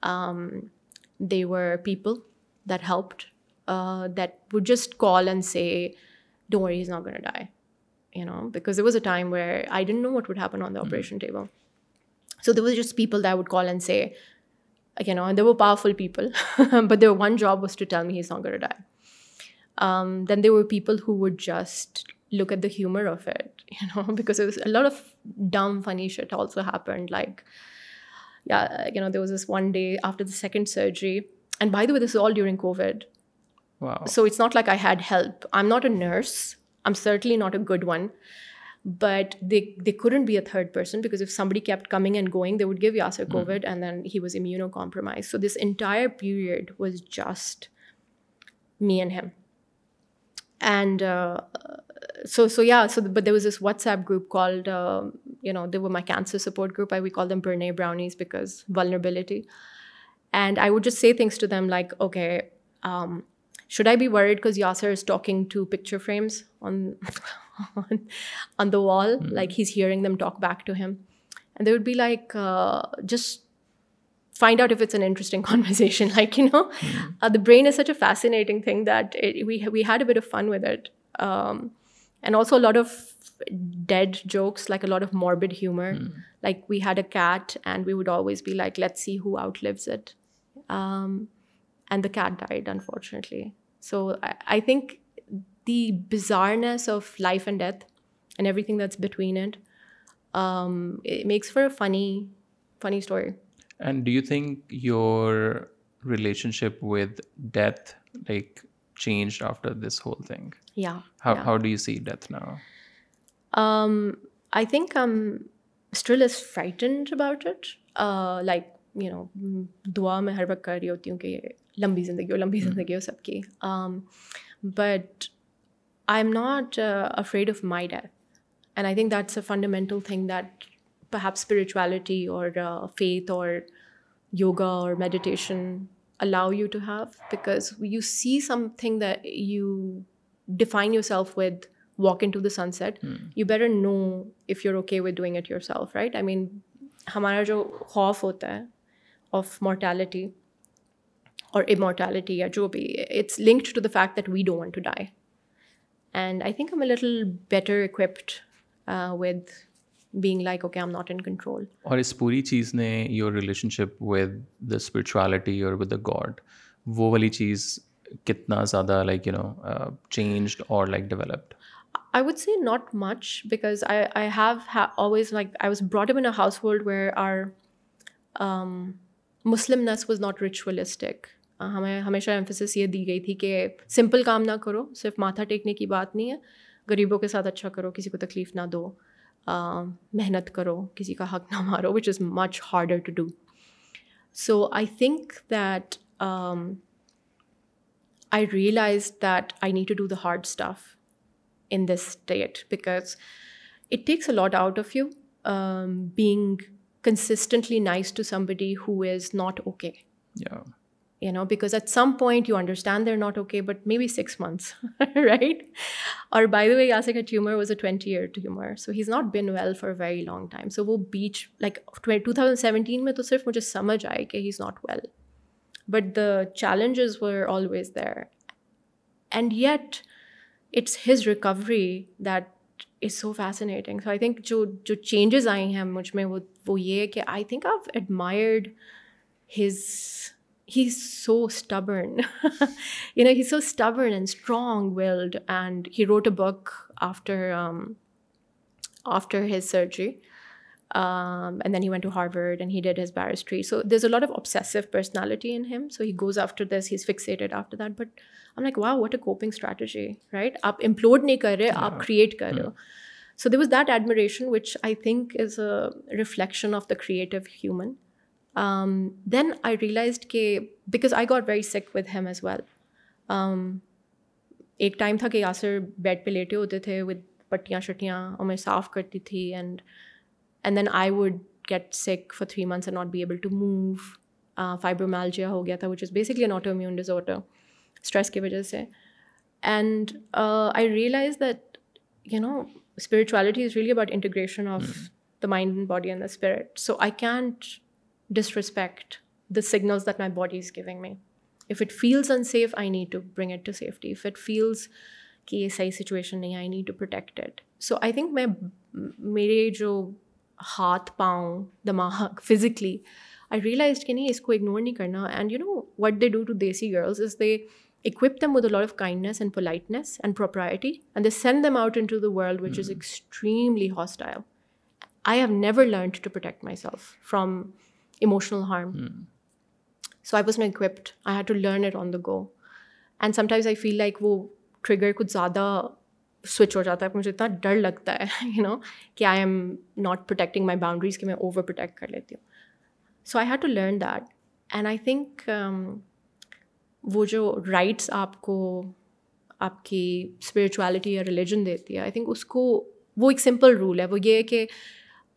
Um, they were people that helped, uh, that would just call and say, don't worry, he's not going to die because there was a time where I didn't know what would happen on the hmm. operation table. So there was just people that would call and say, and they were powerful people, but their one job was to tell me he's not going to die. Um, then there were people who would just look at the humor of it, because there was a lot of dumb, funny shit also happened. Like, there was this one day after the second surgery. And by the way, this is all during COVID. Wow. So it's not like I had help. I'm not a nurse. I'm certainly not a good one. But they couldn't be a third person, because if somebody kept coming and going, they would give Yasser hmm. COVID, and then he was immunocompromised. So this entire period was just me and him. And uh, but there was this WhatsApp group called, um, they were my cancer support group. We call them Bernet Brownies because vulnerability. And I would just say things to them like, okay, um, should I be worried because Yasser is talking to picture frames on the wall? Mm-hmm. Like he's hearing them talk back to him. And they would be like, uh, just find out if it's an interesting conversation. Like, you know, mm-hmm. The brain is such a fascinating thing that we had a bit of fun with it. Um, and also a lot of dead jokes, like a lot of morbid humor. Mm. Like we had a cat and we would always be like, let's see who outlives it. Um, and the cat died, unfortunately. So I think the bizarreness of life and death and every thing that's between and makes for a funny funny story and do you think your relationship with death like change after this whole thing یا how do you see death now I think I'm still as frightened about it like you know دعا میں ہر وقت کر رہی ہوتی ہوں کہ لمبی زندگی ہو لمبی زندگی ہو سب کی but I am not afraid of my death and I think that's a fundamental thing that پر اسپرچویلٹی اور فیتھ اور یوگا اور meditation allow you to have because you see some thing that you define yourself with walk in to the sunset you better know if you okay with doing it yourself right I mean ہمارا جو خوف ہوتا ہے of mortality اور immortality یا جو بھی it's linked to the fact that we do want to die and I think I'm a little better equipped with being like okay I'm not in control اور اس پوری چیز نے your relationship with the spirituality اور with the God وہ والی چیز کتنا زیادہ لائک یو نو چینجڈ اور like developed I would C not much because I I have always like I was brought up in household where are Muslims was not ritualistic ہمیں ہمیشہ ایمفیس یہ دی گئی تھی کہ سمپل کام نہ کرو صرف ماتھا ٹیکنے کی بات نہیں ہے غریبوں کے ساتھ اچھا کرو کسی کو تکلیف نہ دو محنت کرو کسی کا حق نہ مارو which is much harder to do so I think that I realise that I need to do the hard stuff in this state because it takes a lot out of you being consistently nice to some body who is not okay you know because at some point you understand they're not okay but maybe six months right اور by the way ask at یومر was a twenty year tumour so he's not been well for very long time سو وہ بیچ like two thousand seventeen میں تو صرف مجھے سمجھ آئے کہ he is not well but the challenges for always there and yet it's his recovery that is so fascinating so I think جو جو چینجز آئی ہیں مجھ میں وہ یہ ہے کہ I think I admired has he is so stubborn you know he so stubborn and strong willed and he wrote a book after after his surgery and then he went to Harvard and he did his barristry so there is a lot of obsessive personality in him so he goes after this he is fixated after that but I'm like وا what a coping strategy right آپ implode نہیں کر رہے آپ create کر رہے ہو so there was that admiration which I think is a reflection of the creative human then I realised کہ because I got very sick with him as well ایک ٹائم تھا کہ یاسر بیڈ پہ لیٹے ہوتے تھے ود پٹیاں شٹیاں اور میں صاف کرتی تھی and and then I would get sick for three months not be able to move fibromyalgia ہو گیا تھا وچ از بیسکلی ناٹون ڈز آڈر اسٹریس کی وجہ سے and I realise that you know spirituality is really about integration of the mind and body and the spirit so I can't disrespect the signals that my body is giving me if it feels in safe I need to bring it to safety if it feels کہ یہ صحیح situation نہیں I need to protect it so I think میں میرے جو ہاتھ پاؤں دماغ فزیکلی آئی ریئلائز کہ نہیں اس کو اگنور نہیں کرنا and you know what they do to desi girls is they equip them with lot of kindness and politeness and propriety and they send them out in to the world which is extremely hostile I have never learn to protect myself from emotional harm so I was main equipped I had to learn it on the go and sometimes I feel like وہ trigger کچھ زیادہ switch ہو جاتا ہے مجھے اتنا ڈر لگتا ہے یو نو کہ I am not protecting my boundaries کہ میں اوور پروٹیکٹ کر لیتی ہوں so I had to learn that and I think وہ جو رائٹس آپ کو آپ کی اسپریچویلٹی یا ریلیجن دیتی ہے آئی تھنک اس کو وہ ایک سمپل رول ہے وہ یہ ہے کہ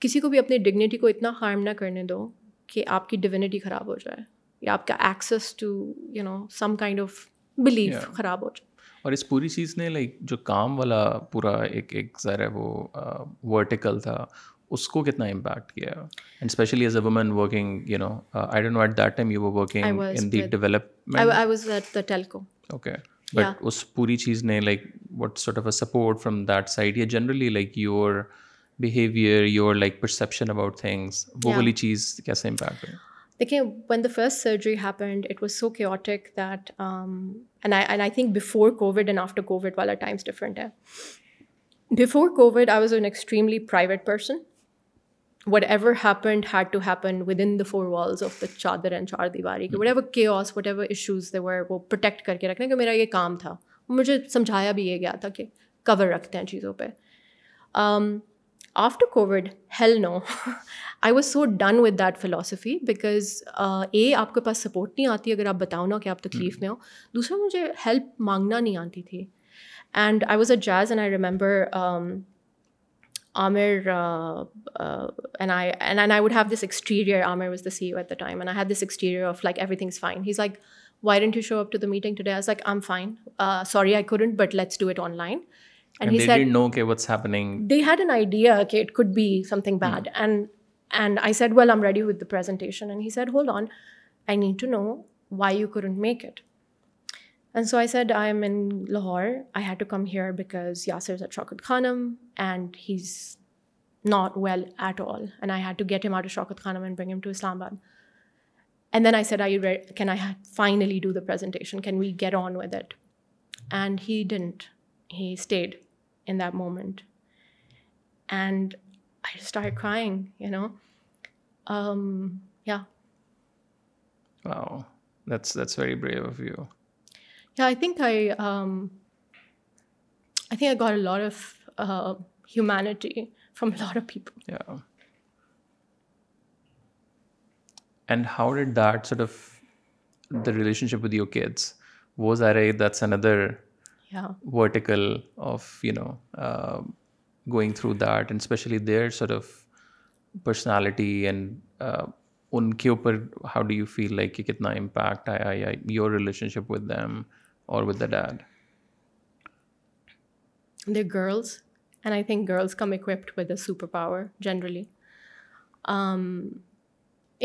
کسی کو بھی اپنی ڈگنیٹی کو اتنا ہارم نہ کرنے دو کہ آپ کی ڈوینٹی خراب ہو جائے یا آپ کا access to you know some kind of belief خراب ہو جائے اور اس پوری چیز نے لائک جو کام والا پورا ایک ایک ذرا وہ ورٹیکل تھا اس کو کتنا امپیکٹ کیا and especially as a woman working you know I don't know at that time you were working in the development I was at the telco okay but اس پوری چیز نے like what sort of a support from that side یا generally like your behaviour your like perception about things وہ والی چیز کیسے impact ہے دیکھیں when the first surgery happened it was so chaotic that and I think before Covid and after Covid والا times different ہے before Covid I was an extremely private person whatever happened had to happen with in the four walls of the chadar and char diwari whatever کے آس whatever issues they were وہ protect کر کے رکھنا کہ میرا یہ کام تھا مجھے سمجھایا بھی یہ گیا تھا کہ کور رکھتے ہیں چیزوں پہ after Covid hell no I was so done with that philosophy because اے آپ کے پاس سپورٹ نہیں آتی اگر آپ بتاؤ نا کہ آپ تکلیف میں ہو دوسرا مجھے ہیلپ مانگنا نہیں آتی تھی and I was a Gs and I remember would have this exterior Amir was the C at the time and I have this exterior of like every thing is fine he's like why didn't you show up to the meeting today as like I am fine sorry I couldn't but let's do it online they had an idea کہ it could be something bad and I said well M ready ودا presentation said hold on I need to know why you couldn't make it and so I said I am in Lahore I had to come here because یا said said Shaukat Khanum and he's not well at all and I had to get ای مار Shaukat Khanum to Islamabad and then I said I I had finally do the presentation can we get on way that and he stayed lamp ہو ڈٹس was آئیٹس vertical of you know going through that and especially their sort of personality and ان کے اوپر how do you feel like کہ کتنا impact آیا یا your relationship with them اور with the dad the girls and I think girls come equipped with the super power generally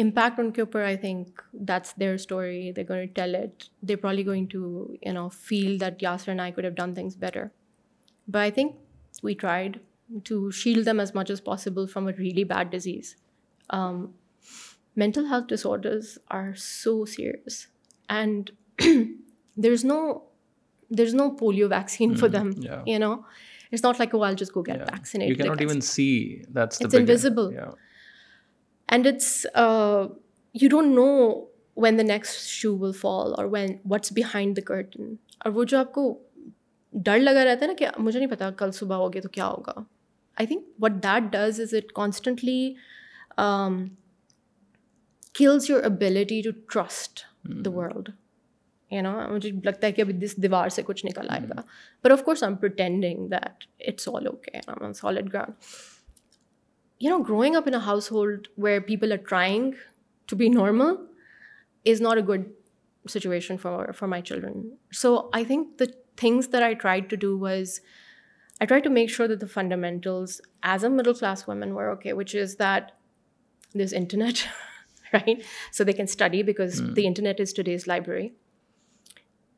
impact ان کے اوپر I think that's their story they tell it they probably going to you know feel that and I could have done things better but I think we tried to shield them as much as possible from a really bad disease mental health disorders are so serious and there is no there is no polio vaccine for them you know it's not like just go get invisible and it's you don't know when the next show will fall اور when what's behind the curtain اور وہ جو آپ کو ڈر لگا رہتا ہے نا کہ مجھے نہیں پتا کل صبح ہوگی تو کیا ہوگا I think what that does is it constantly kills your ability to trust the world you نا مجھے لگتا ہے کہ ابھی دس دیوار سے کچھ نکل آئے گا پر of course I am pretending that it's all okay solid ground growing up in a household where people are trying to be normal is not a good situation for my children. So I think the things that I tried to do was I tried to make sure that the fundamentals as a middle class woman were okay, which is that there's internet, right? So they can study because hmm. the internet is today's library.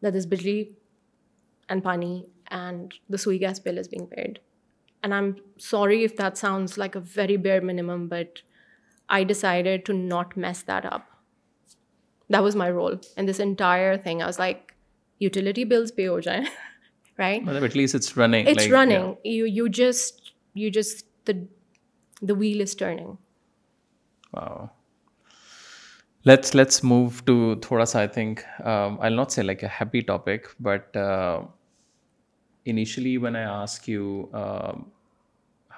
That there's bijli and pani and the sui gas bill is being paid. And I am sorry if that sounds like a very bare minimum but I decided to not mess that up that was my role and this entire thing I was like utility bills pay ہو جائیں right running you just you just the wheel is turning let's let's move to تھوڑا سا I think I not say like a happy topic but initially one I ask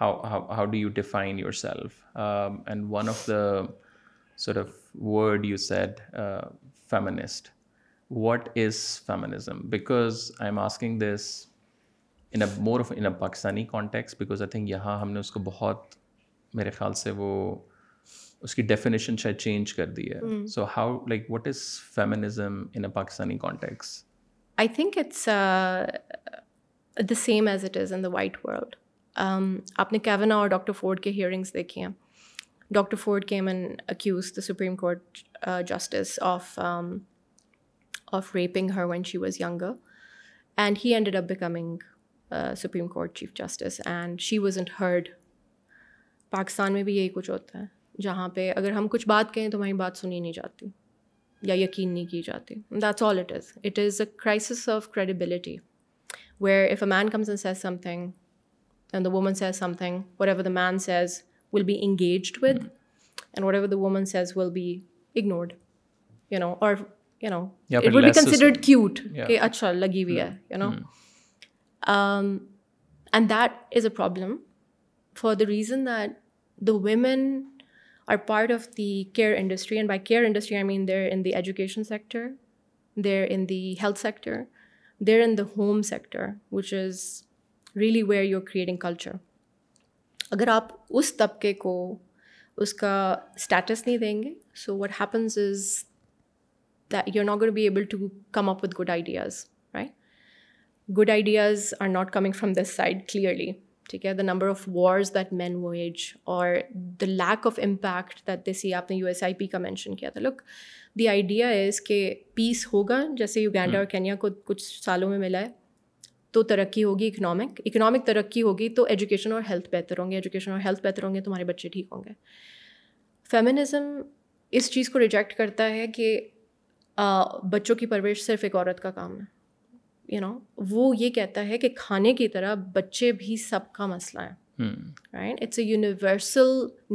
how do you define yourself and one of word you said feminist what is feminism because I am asking this in more of in Pakistani context because I think یہاں ہم نے اس کو بہت میرے خیال سے وہ اس کی ڈیفینیشن شاید چینج کر دی ہے so how like what is feminism in a Pakistani context I think it's the same as it is in the white world آپ نے کیونا اور ڈاکٹر فورڈ کے ہیئرنگس دیکھی ہیں ڈاکٹر فورڈ کے M and accuse the supreme court justice of of wrapping her when she was young and he end up becoming supreme court chief justice and she was and heard Pakistan میں بھی یہی کچھ ہوتا ہے جہاں پہ اگر ہم کچھ بات کہیں تو ہماری بات سنی نہیں جاتی یا یقین نہیں کی جاتی that's all it is it is a crisis of credibility where if a man comes N says something and the woman says something اور man says will be engaged with and whatever the woman says will be ignored you know اور اچھا لگی ہوئی ہے problem for the reason that the women are part of the care industry and by care industry I main there any education sector there Anil sector there the home sector which is really where you're creating culture اگر آپ اس طبقے کو اس کا status نہیں دیں گے so what happens is that are not گر be able to come up with good ideas right good ideas are not coming from this side clearly ٹھیک ہے the number of wars that men wage اور the lack of impact that see آپ نے U S I P کا mention کیا تھا look the idea is کہ peace ہوگا جیسے یوگینڈا اور کینیا hmm. کو کچھ سالوں میں ملا ہے تو ترقی ہوگی اکنامک اکنامک ترقی ہوگی تو ایجوکیشن اور ہیلتھ بہتر ہوں گے ایجوکیشن اور ہیلتھ بہتر ہوں گے تمہارے بچے ٹھیک ہوں گے فیمنزم اس چیز کو ریجیکٹ کرتا ہے کہ بچوں کی پرورش صرف ایک عورت کا کام ہے یو نو وہ یہ کہتا ہے کہ کھانے کی طرح بچے بھی سب کا مسئلہ ہیں it's a universal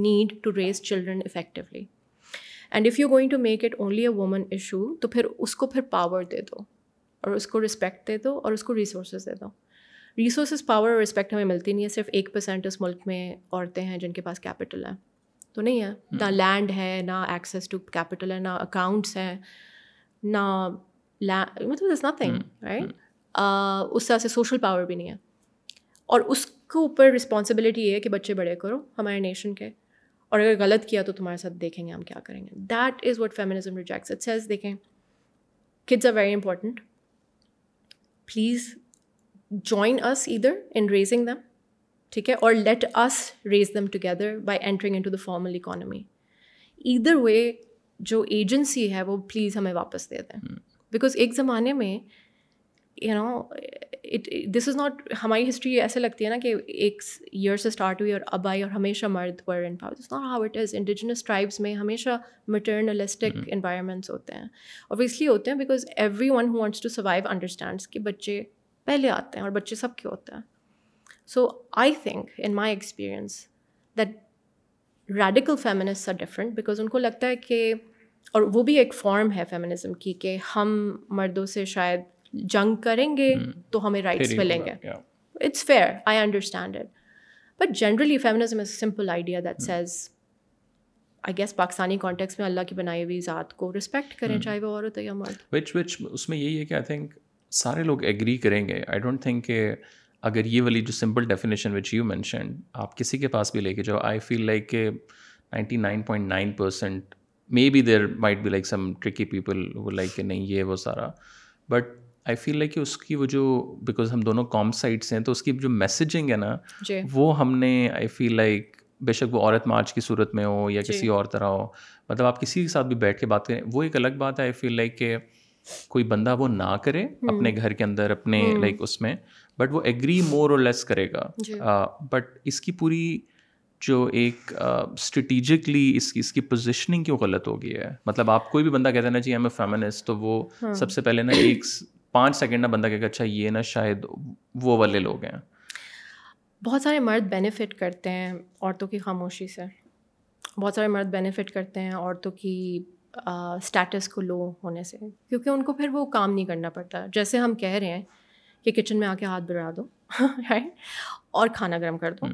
need to raise children effectively and if you going to make it only a woman issue تو پھر اس کو پھر پاور دے دو اور اس کو رسپیکٹ دے دو اور اس کو ریسورسز دے دو ریسورسز پاور اور رسپیکٹ ہمیں ملتی نہیں ہے صرف ایک پرسینٹ اس ملک میں عورتیں ہیں جن کے پاس کیپٹل ہیں تو نہیں ہے نہ لینڈ ہے نہ ایکسیس ٹو کیپٹل ہے نہ اکاؤنٹس ہیں نہ مطلب از نتھنگ رائٹ اس سے سوشل پاور بھی نہیں ہے اور اس کے اوپر رسپانسبلٹی یہ ہے کہ بچے بڑے کرو ہمارے نیشن کے اور اگر غلط کیا تو تمہارے ساتھ دیکھیں گے ہم کیا کریں گے that is what feminism it says دیکھیں kids are very important please join us ادھر ان ریزنگ دم ٹھیک ہے اور let us raise them together by entering in to the formal economy ادھر وے جو ایجنسی ہے وہ پلیز ہمیں واپس دے دیں hmm. بیکاز ایک زمانے میں you know it this is not ہماری ہسٹری ایسے لگتی ہے نا کہ ایک ایئر سے اسٹارٹ ہوئی اور اب آئی اور ہمیشہ مرد in power not how it is indigenous tribes میں ہمیشہ مٹرنلسٹک انوائرمنٹس mm-hmm. ہوتے ہیں لیے ہوتے ہیں because every one who wants to survive understands کہ بچے پہلے آتے ہیں اور بچے سب کے ہوتے ہیں so I think in my experience that radical feminist are different because ان کو لگتا ہے کہ اور وہ بھی ایک فارم ہے فیمنزم کی کہ ہم مردوں سے شاید جنگ کریں گے تو ہمیں رائٹس ملیں گے it's fair I understand it but generally feminism is simple idea that says I guess Pakistani context میں اللہ کی بنائی ہوئی ذات کو رسپیکٹ کریں چاہے وہ عورت ہے یا مرد وچ وچ اس میں یہی ہے کہ آئی تھنک سارے لوگ ایگری کریں گے آئی ڈونٹ تھنک کہ اگر یہ والی جو simple definition which you mention آپ کسی کے پاس بھی لے کے جاؤ آئی فیل لائک کہ ninety nine point nine percent may be there might be like some tricky people وہ لائک کہ نہیں یہ وہ سارا بٹ آئی فیل لائک کہ اس کی وہ جو بیکاز ہم دونوں کام سائٹس ہیں تو اس کی جو میسیجنگ ہے نا وہ ہم نے آئی فیل لائک بے شک وہ عورت مارچ کی صورت میں ہو یا کسی اور طرح ہو مطلب آپ کسی کے ساتھ بھی بیٹھ کے بات کریں وہ ایک الگ بات ہے آئی فیل لائک کہ کوئی بندہ وہ نہ کرے اپنے گھر کے اندر اپنے لائک اس میں بٹ وہ ایگری مور اور لیس کرے گا بٹ اس کی پوری جو ایک اسٹریٹیجکلی اس کی اس کی پوزیشننگ کیوں غلط ہو گئی ہے مطلب آپ کوئی بھی بندہ کہتے ہیں جی وہ ہاں۔ سب سے پہلے نا ایک پانچ سیکنڈ نہ بندہ کہے گا اچھا یہ نا شاید وہ والے لوگ ہیں بہت سارے مرد بینیفٹ کرتے ہیں عورتوں کی خاموشی سے بہت سارے مرد بینیفٹ کرتے ہیں عورتوں کی اسٹیٹس کو لو ہونے سے کیونکہ ان کو پھر وہ کام نہیں کرنا پڑتا جیسے ہم کہہ رہے ہیں کہ کچن میں آ کے ہاتھ بڑھا دو اور کھانا گرم کر دو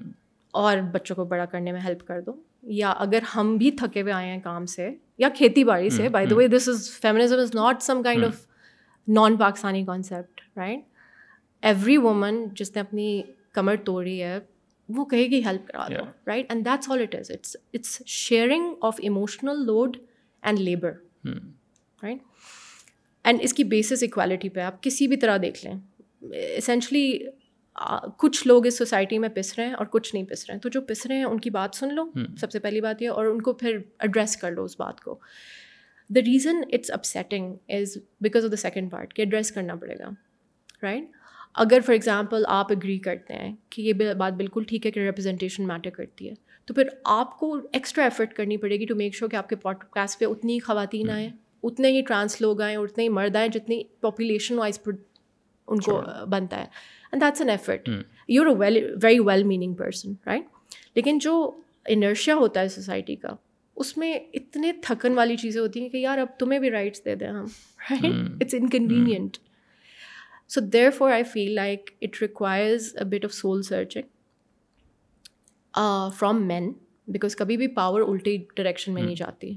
اور بچوں کو بڑا کرنے میں ہیلپ کر دو یا اگر ہم بھی تھکے ہوئے آئے ہیں کام سے یا کھیتی باڑی سے by the way this is feminism is not some kind of non Pakistani concept right every woman جس نے اپنی کمر توڑی ہے وہ کہے گی ہیلپ کرا دو right and that's all it is it's it's sharing of emotional load and labour right and اس کی بیسس اکوالٹی پہ آپ کسی بھی طرح دیکھ لیں اسینشلی کچھ لوگ اس سوسائٹی میں پس رہے ہیں اور کچھ نہیں پس رہے ہیں تو جو پس رہے ہیں ان کی بات سن لو سب سے پہلی بات یہ اور ان کو پھر ایڈریس کر لو اس بات کو the reason it's upsetting is because of the second part کہ ایڈریس کرنا پڑے گا رائٹ اگر فار ایگزامپل آپ اگری کرتے ہیں کہ یہ بات بالکل ٹھیک ہے کہ ریپرزنٹیشن میٹر کرتی ہے تو پھر آپ کو ایکسٹرا ایفرٹ کرنی پڑے گی ٹو میک شیور کہ آپ کے پوڈ کاسٹ پہ اتنی ہی خواتین آئیں اتنے ہی ٹرانس لوگ آئیں اتنے ہی مرد آئیں جتنی پاپولیشن وائز ان کو بنتا ہے and that's an effort you well very well meaning person right لیکن جو انرشیا ہوتا ہے سوسائٹی کا اس میں اتنے تھکن والی چیزیں ہوتی ہیں کہ یار اب تمہیں بھی رائٹس دے دیں ہم right it's inconvenient so therefore I feel like it requires a bit of soul searching from men because کبھی بھی پاور الٹی ڈائریکشن میں نہیں hmm. جاتی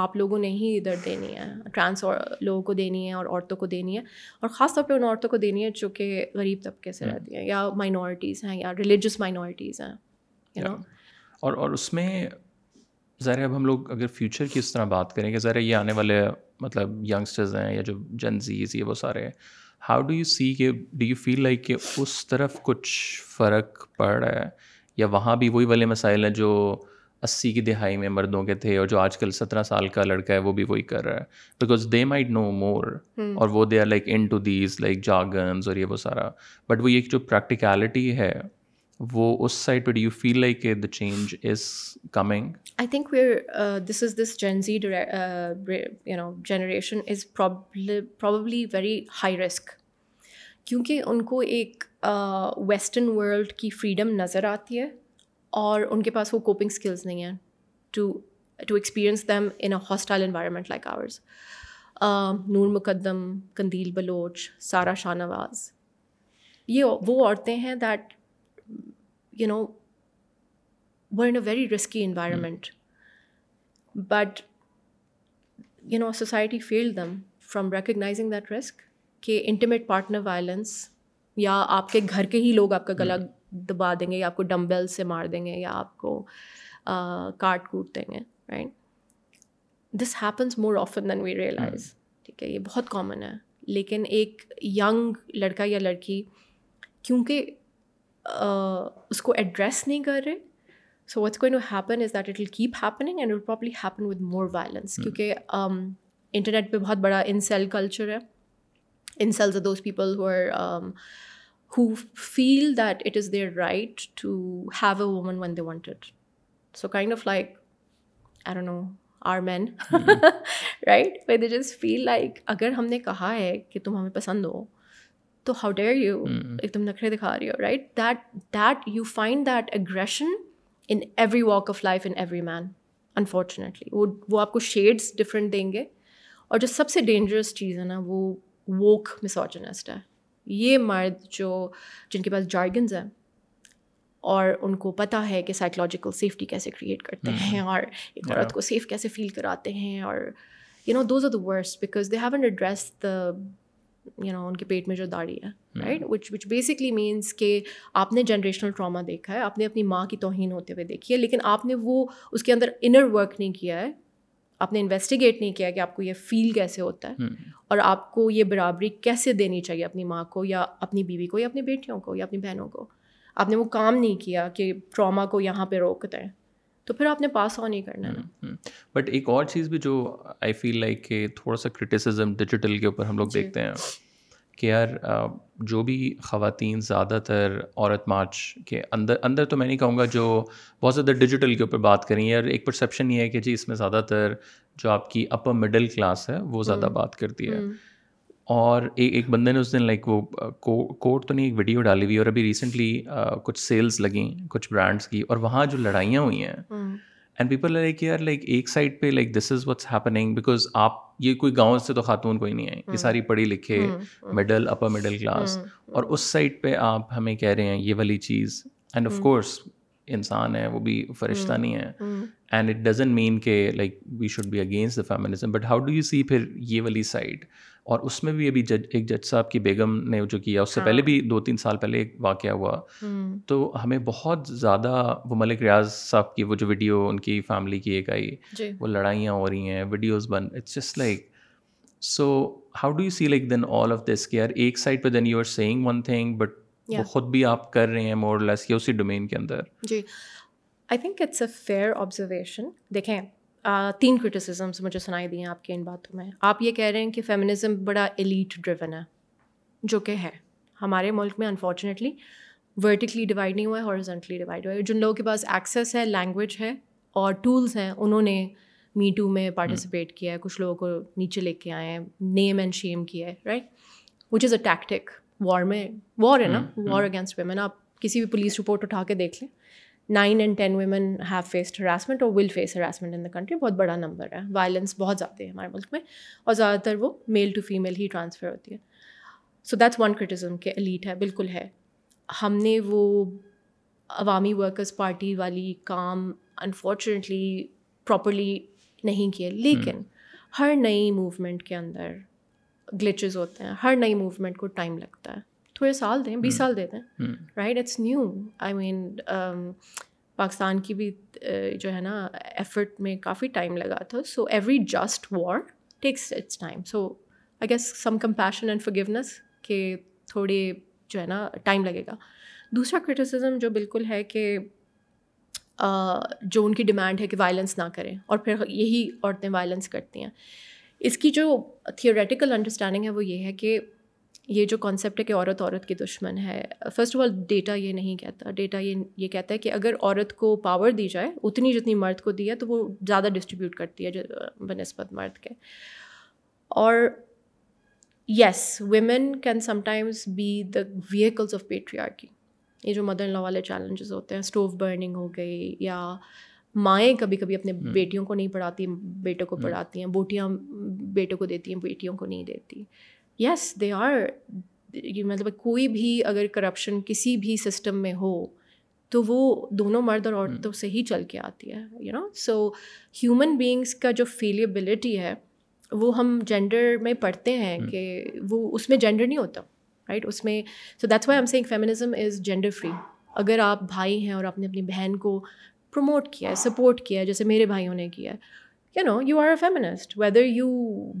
آپ لوگوں نے ہی ادھر دینی ہے ٹرانس لوگوں کو دینی ہے اور عورتوں کو دینی ہے اور خاص طور پہ ان عورتوں کو دینی ہے جو کہ غریب طبقے سے رہتی ہیں یا مائنورٹیز ہیں یا ریلیجس مائنورٹیز ہیں اور اور اس میں ظاہر اب ہم لوگ اگر فیوچر کی اس طرح بات کریں کہ ظاہر یہ آنے والے مطلب ینگسٹرز ہیں یا جو جنزیز یہ وہ سارے ہاؤ ڈو یو سی کہ ڈو یو فیل لائک کہ اس طرف کچھ فرق پڑ رہا ہے یا وہاں بھی وہی والے مسائل ہیں جو اسی کی دہائی میں مردوں کے تھے اور جو آج کل سترہ سال کا لڑکا ہے وہ بھی وہی کر رہا ہے because they might know more اور وہ they are like in to these like jargons اور یہ وہ سارا بٹ وہ یہ جو پریکٹیکلٹی ہے وہ اس سائڈ پہ you feel like the change is coming I think where this is this Gen Z you know generation is probably very high risk کیونکہ ان کو ایک ویسٹرن uh, ورلڈ کی فریڈم نظر آتی ہے اور ان کے پاس وہ کوپنگ اسکلز نہیں ہیں to to experience them in a hostile environment like ours Noor مقدم کندیل بلوچ سارا شاہ نواز یہ وہ عورتیں ہیں that you know were in a very risky environment but you know society fail them from recognising that risk کہ intimate partner violence یا آپ کے گھر کے ہی لوگ آپ کا گلا hmm. دبا دیں گے یا آپ کو ڈمبل سے مار دیں گے یا آپ کو کاٹ کوٹ دیں گے right this happens more often than we realise ٹھیک ہے یہ بہت کامن ہے لیکن ایک ینگ لڑکا یا لڑکی کیونکہ اس کو ایڈریس نہیں کر رہے سو کوئی no happen is that it will keep happening and will properly happen with more violence کیونکہ انٹرنیٹ پہ بہت بڑا انسیل کلچر ہے incels uh those people who are who feel that it is their right to have a woman when they wanted so kind of like I know are men right way they just feel like اگر ہم نے کہا ہے کہ تم ہمیں پسند ہو تو ہاؤ ڈیئر یو ایک تم نخرے دکھا رہی ہو right that that you find that aggression in every walk of life in every man unfortunately وہ وہ آپ کو شیڈس ڈفرینٹ دیں گے اور جو سب سے ڈینجرس چیز ہے نا وہ ووک مساجنسٹ ہے یہ مرد جو جن کے پاس جارگنز ہیں اور ان کو پتہ ہے کہ سائیکلوجیکل سیفٹی کیسے کریٹ کرتے ہیں اور ایک عورت کو سیف کیسے فیل کراتے ہیں اور you know those are the worst because they haven't address the you know ان کے پیٹ میں جو داڑھی ہے right which which basically means کہ آپ نے جنریشنل ٹراما دیکھا ہے آپ نے اپنی ماں کی توہین ہوتے ہوئے دیکھی ہے لیکن آپ نے وہ اس کے اندر انر ورک نہیں کیا ہے آپ نے انویسٹیگیٹ نہیں کیا کہ آپ کو یہ فیل کیسے ہوتا ہے hmm. اور آپ کو یہ برابری کیسے دینی چاہیے اپنی ماں کو یا اپنی بیوی کو یا اپنی بیٹیوں کو یا اپنی بہنوں کو آپ نے وہ کام نہیں کیا کہ ٹراما کو یہاں پہ روک دیں تو پھر آپ نے پاس آن ہی کرنا ہے بٹ hmm, hmm. ایک اور چیز بھی جو آئی فیل لائک کہ تھوڑا سا کرٹیسزم ڈیجیٹل کے اوپر ہم لوگ جی۔ دیکھتے ہیں کہ یار جو بھی خواتین زیادہ تر عورت مارچ کے اندر اندر تو میں نہیں کہوں گا جو بہت زیادہ ڈیجیٹل کے اوپر بات کریں یار ایک پرسیپشن یہ ہے کہ جی اس میں زیادہ تر جو آپ کی اپر مڈل کلاس ہے وہ زیادہ بات کرتی ہے اور ایک ایک بندے نے اس دن لائک وہ کوٹ تو نہیں ایک ویڈیو ڈالی ہوئی اور ابھی ریسنٹلی کچھ سیلز لگیں کچھ برانڈس کی اور وہاں جو لڑائیاں ہوئی ہیں and people like like are like ایک سائڈ پہ like this is what's happening because آپ یہ کوئی گاؤں سے تو خاتون کوئی نہیں ہے یہ ساری پڑھی لکھے مڈل اپر مڈل کلاس اور اس سائڈ پہ آپ ہمیں کہہ رہے ہیں یہ والی چیز اینڈ آف کورس انسان ہے وہ بھی فرشتہ نہیں ہے اینڈ اٹ ڈزن مین کہ like we should be against the feminism but how do you see پھر یہ والی سائڈ اور اس میں بھی ابھی جج ایک جج صاحب کی بیگم نے جو کیا اس سے हाँ. ہاں۔ پہلے بھی دو تین سال پہلے ایک واقعہ ہوا हुँ. تو ہمیں بہت زیادہ وہ ملک ریاض صاحب کی وہ جو ویڈیو ان کی فیملی کی ایک آئی جی. وہ لڑائیاں ہو رہی ہیں ویڈیوز بن it's just like so how do you see like then all of this care ایک سائڈ پہ then you are seeing one thing but وہ خود بھی آپ کر رہے ہیں مور لیس یا اسی ڈومین کے اندر جی I think it's a fair observation دیکھیں تین کرٹیسزمس مجھے سنائی دی ہیں آپ کے ان باتوں میں آپ یہ کہہ رہے ہیں کہ فیمنزم بڑا ایلیٹ ڈریون ہے جو کہ ہے ہمارے ملک میں انفارچونیٹلی ورٹیکلی ڈیوائڈ نہیں ہوا ہے ہارزنٹلی ڈیوائڈ ہوا ہے جن لوگوں کے پاس ایکسیس ہے لینگویج ہے اور ٹولس ہیں انہوں نے می ٹو میں پارٹیسپیٹ hmm. کیا ہے کچھ لوگوں کو نیچے لے کے آئے ہیں نیم اینڈ شیم کیا ہے right which is a tactic war میں وار ہے نا وار اگینسٹ ویمن آپ کسی بھی پولیس رپورٹ اٹھا کے دیکھ لیں nine and ten women have faced harassment اور will face harassment in the country بہت بڑا نمبر ہے وائلنس بہت زیادہ ہے ہمارے ملک میں اور زیادہ تر وہ میل ٹو فیمیل ہی ٹرانسفر ہوتی ہے سو دیٹس ون کرٹیزم کہ الیٹ ہے بالکل ہے ہم نے وہ عوامی ورکرس پارٹی والی کام انفارچونیٹلی پراپرلی نہیں کیے hmm. لیکن ہر نئی موومنٹ کے اندر گلیچز ہوتے ہیں ہر نئی موومنٹ کو ٹائم لگتا ہے تھوڑے سال دیں بیس سال دے دیں right it's new I mean Pakistan کی بھی جو ہے نا ایفرٹ میں کافی ٹائم لگا تھا so every just war takes it's time so I guess some compassion and forgiveness کہ تھوڑے جو ہے نا ٹائم لگے گا دوسرا کرٹیسزم جو بالکل ہے کہ جو ان کی ڈیمانڈ ہے کہ وائلنس نہ کریں اور پھر یہی عورتیں وائلنس کرتی ہیں اس کی جو تھیوریٹیکل انڈرسٹینڈنگ ہے وہ یہ ہے کہ یہ جو کانسیپٹ ہے کہ عورت عورت کی دشمن ہے فرسٹ آف آل ڈیٹا یہ نہیں کہتا ڈیٹا یہ یہ کہتا ہے کہ اگر عورت کو پاور دی جائے اتنی جتنی مرد کو دی ہے تو وہ زیادہ ڈسٹریبیوٹ کرتی ہے بہ نسبت مرد کے اور yes women can sometimes be the vehicles of patriarchy یہ جو مدر لا والے چیلنجز ہوتے ہیں اسٹوو برننگ ہو گئی یا مائیں کبھی کبھی اپنے بیٹیوں کو نہیں پڑھاتی بیٹوں کو پڑھاتی ہیں بوٹیاں بیٹوں کو دیتی ہیں بیٹیوں کو نہیں دیتی یس دے آر مطلب کوئی بھی اگر کرپشن کسی بھی سسٹم میں ہو تو وہ دونوں مرد اور عورتوں hmm. سے ہی چل کے آتی ہے you know so human beings کا جو فیلیبلٹی ہے وہ ہم جینڈر میں پڑھتے ہیں hmm. کہ وہ اس میں جینڈر نہیں ہوتا رائٹ اس میں so that's why I'm saying feminism is gender free اگر آپ بھائی ہیں اور آپ نے اپنی بہن کو پروموٹ کیا ہے سپورٹ کیا ہے جیسے میرے بھائیوں نے کیا ہے you know you are a feminist whether you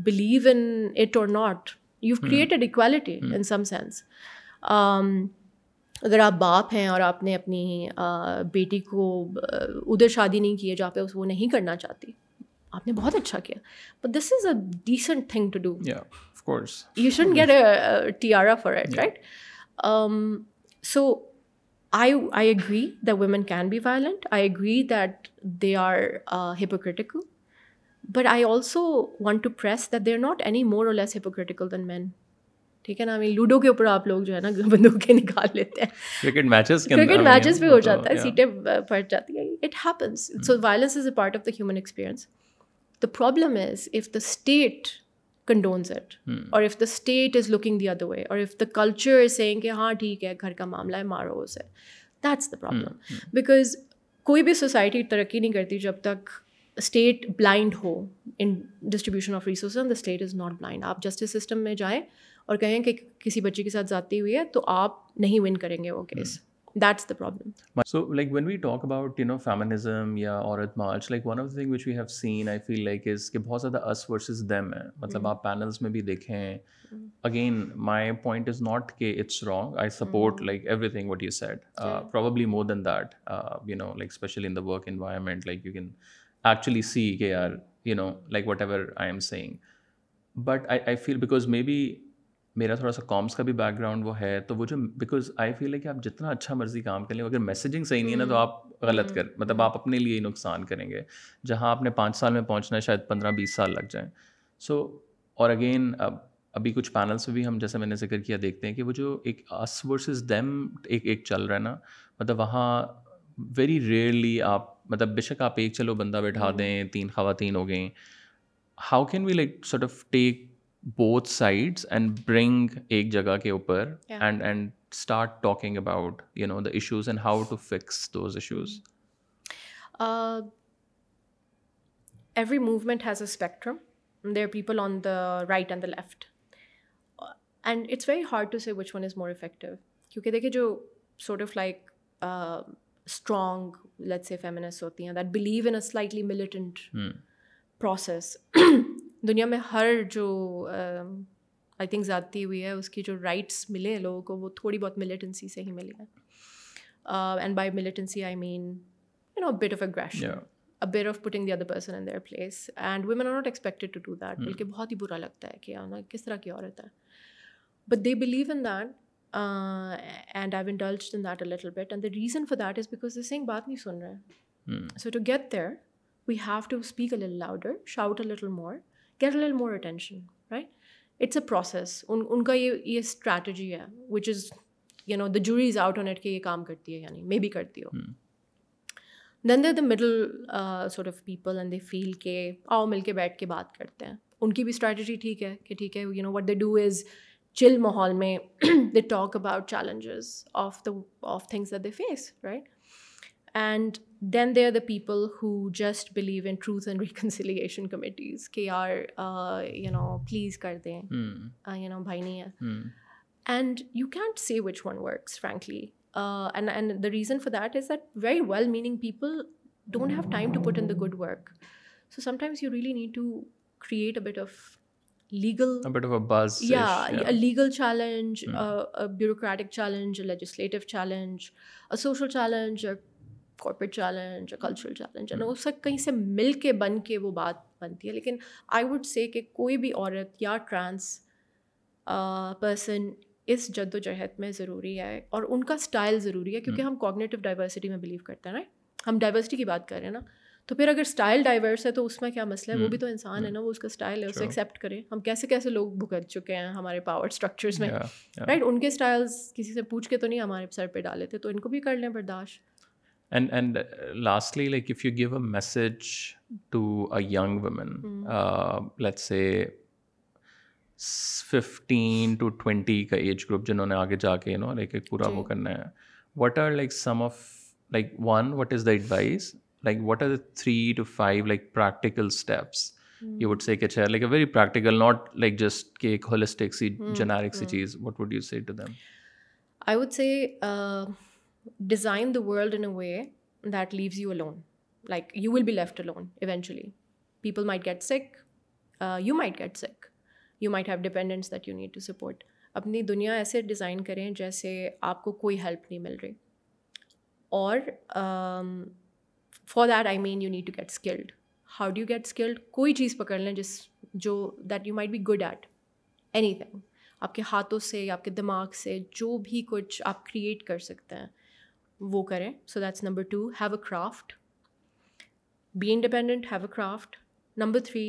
believe in it or not you created equality in some sense اگر آپ باپ ہیں اور آپ نے اپنی بیٹی کو ادھر شادی نہیں کی ہے جہاں پہ وہ نہیں کرنا چاہتی آپ نے بہت اچھا کیا but this is a decent thing to do course you شن get a T R right so I I agree the women can be violent I agree that they are hypocritical but I also want to press that are not any more or less hypocritical than مین ٹھیک ہے نا ہمیں ludo کے اوپر آپ لوگ جو ہے نا بندوق کے نکال لیتے ہیں کرکٹ میچز کرکٹ میچز بھی ہو جاتا ہے سیٹیں پھٹ جاتی ہیں it happens so violence is a part of the the human problem is if the state condones it or if the state is looking the other way or if the is saying کہ ہاں ٹھیک ہے گھر کا معاملہ ہے مارو اسے دیٹس دا پرابلم بیکاز کوئی بھی سوسائٹی ترقی نہیں کرتی جب تک اسٹیٹ بلائنڈ ہو in distribution of resources the state is not blind آپ جسٹس سسٹم میں جائیں اور کہیں کہ کسی بچے کے ساتھ جاتی ہوئی ہے تو آپ نہیں ون کریں گے وہ case that's the problem so like when we talk about you know feminism یا Aurat March like one of the thing which we have seen I feel like is کہ بہت زیادہ اس ورسز دیم ہے مطلب hmm. آپ پینلس میں بھی دیکھیں again my point is not کہ it's wrong I support like everything what you said probably more than that you know like especially in the work environment like you can actually see کے are you know like whatever I am saying but I I feel because may be میرا تھوڑا سا comes کا بھی back ground وہ ہے تو وہ جو بیکاز آئی فیل ہے کہ آپ جتنا اچھا مرضی کام کر لیں اگر میسیجنگ صحیح نہیں ہے نا تو آپ غلط کر مطلب آپ اپنے لیے ہی نقصان کریں گے جہاں آپ نے پانچ سال میں پہنچنا ہے شاید پندرہ بیس سال لگ جائیں سو اور اگین اب ابھی کچھ پینلس بھی ہم جیسے میں نے ذکر کیا دیکھتے ہیں کہ وہ جو ایک آس ورسز دیم ایک ایک چل رہا ہے نا مطلب وہاں ویری ریئرلی آپ مطلب بے شک آپ ایک چلو بندہ بیٹھا دیں تین خواتین ہو گئیں how can we like sort of take both sides and bring ایک جگہ کے اوپر and and start talking about you know the issues and how to fix those issues every movement has a spectrum they are people on the right and the left and it's very hard to see which one is more effective کیونکہ دیکھیے جو sort of like strong let's a فیمنس ہوتی ہیں that believe in a slightly militant process دنیا میں ہر جو آئی um, think زیادتی ہوئی ہے اس کی جو رائٹس ملے ہیں لوگوں کو وہ تھوڑی بہت ملیٹنسی سے ہی ملی ہیں and by militancy I mean you know but of aggression bear of putting the other person in their place and women are not expected to do that بلکہ بہت ہی برا لگتا ہے کہ کس طرح کی عورت ہے but they believe in that and I indulge in that a little bit and the reason for that is because this thing بات نہیں سن رہے so to get there we have to speak a little louder shout a little more get a little more attention right it's a process in ان کا یہ یہ strategy ہے which is you know the jury is out on it کہ یہ کام کرتی ہے یعنی مے بی کرتی ہو then the middle sort of people and they feel کے آؤ مل کے بیٹھ کے بات کرتے ہیں ان کی بھی اسٹریٹجی ٹھیک ہے کہ ٹھیک ہے you know what they do is چل ماحول میں they talk about challenges of the of things they face right and then they are the people who just believe in truths and reconciliation committees کہ are please کر دیں you know بھائی نہیں ہے and you can't see which one works frankly the reason for that is that very well meaning people don't have time to put in the good work so sometimes you really need to create a bit of legal یا legal challenge bureaucratic challenge legislative social challenge corporate challenge cultural challenge وہ سب کہیں سے مل کے بن کے وہ بات بنتی ہے لیکن آئی وڈ سے کہ کوئی بھی عورت یا ٹرانس پرسن اس جد و جہد میں ضروری ہے اور ان کا اسٹائل ضروری ہے کیونکہ ہم کوگنیٹو ڈائیورسٹی میں بلیو کرتے ہیں نا ہم ڈائیورسٹی کی بات کر رہے ہیں نا تو پھر اگر اسٹائل ڈائیورس ہے تو اس میں کیا مسئلہ ہے وہ بھی تو انسان ہے نا وہ اس کا اسٹائل ہے اسے ایکسیپٹ کرے ہم کیسے کیسے لوگ بھگت چکے ہیں ہمارے پاور اسٹرکچرس میں رائٹ ان کے اسٹائلس کسی سے پوچھ کے تو نہیں ہمارے سر پہ ڈالے تھے تو ان کو بھی کر لیں برداشت and and lastly like if you give a a to to women late سے ففٹین ٹوینٹی کا ایج گروپ جنہوں نے آگے جا کے نو لائک پورا جی۔ وہ کرنا ہے what are like some of like one what is the advise اپنی دنیا ایسے ڈیزائن کریں جیسے آپ کو کوئی ہیلپ نہیں مل رہی اور for that I mean you need to get skilled how do you get skilled کوئی چیز پکڑ لیں جس جو that you might be good at anything آپ کے ہاتھوں سے آپ کے دماغ سے جو بھی کچھ آپ کریٹ کر سکتے ہیں وہ کریں so that's number two have a craft be independent have a craft number three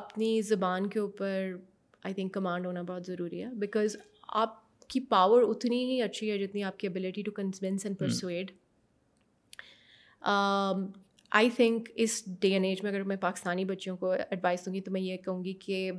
اپنی زبان کے اوپر آئی تھنک کمانڈ ہونا بہت ضروری ہے بیکاز آپ کی پاور اتنی ہی اچھی ہے جتنی آپ کی ability to convince and persuade I um, think اس ڈے این ایج میں اگر میں پاکستانی بچیوں کو ایڈوائس دوں گی تو میں یہ کہوں گی کہ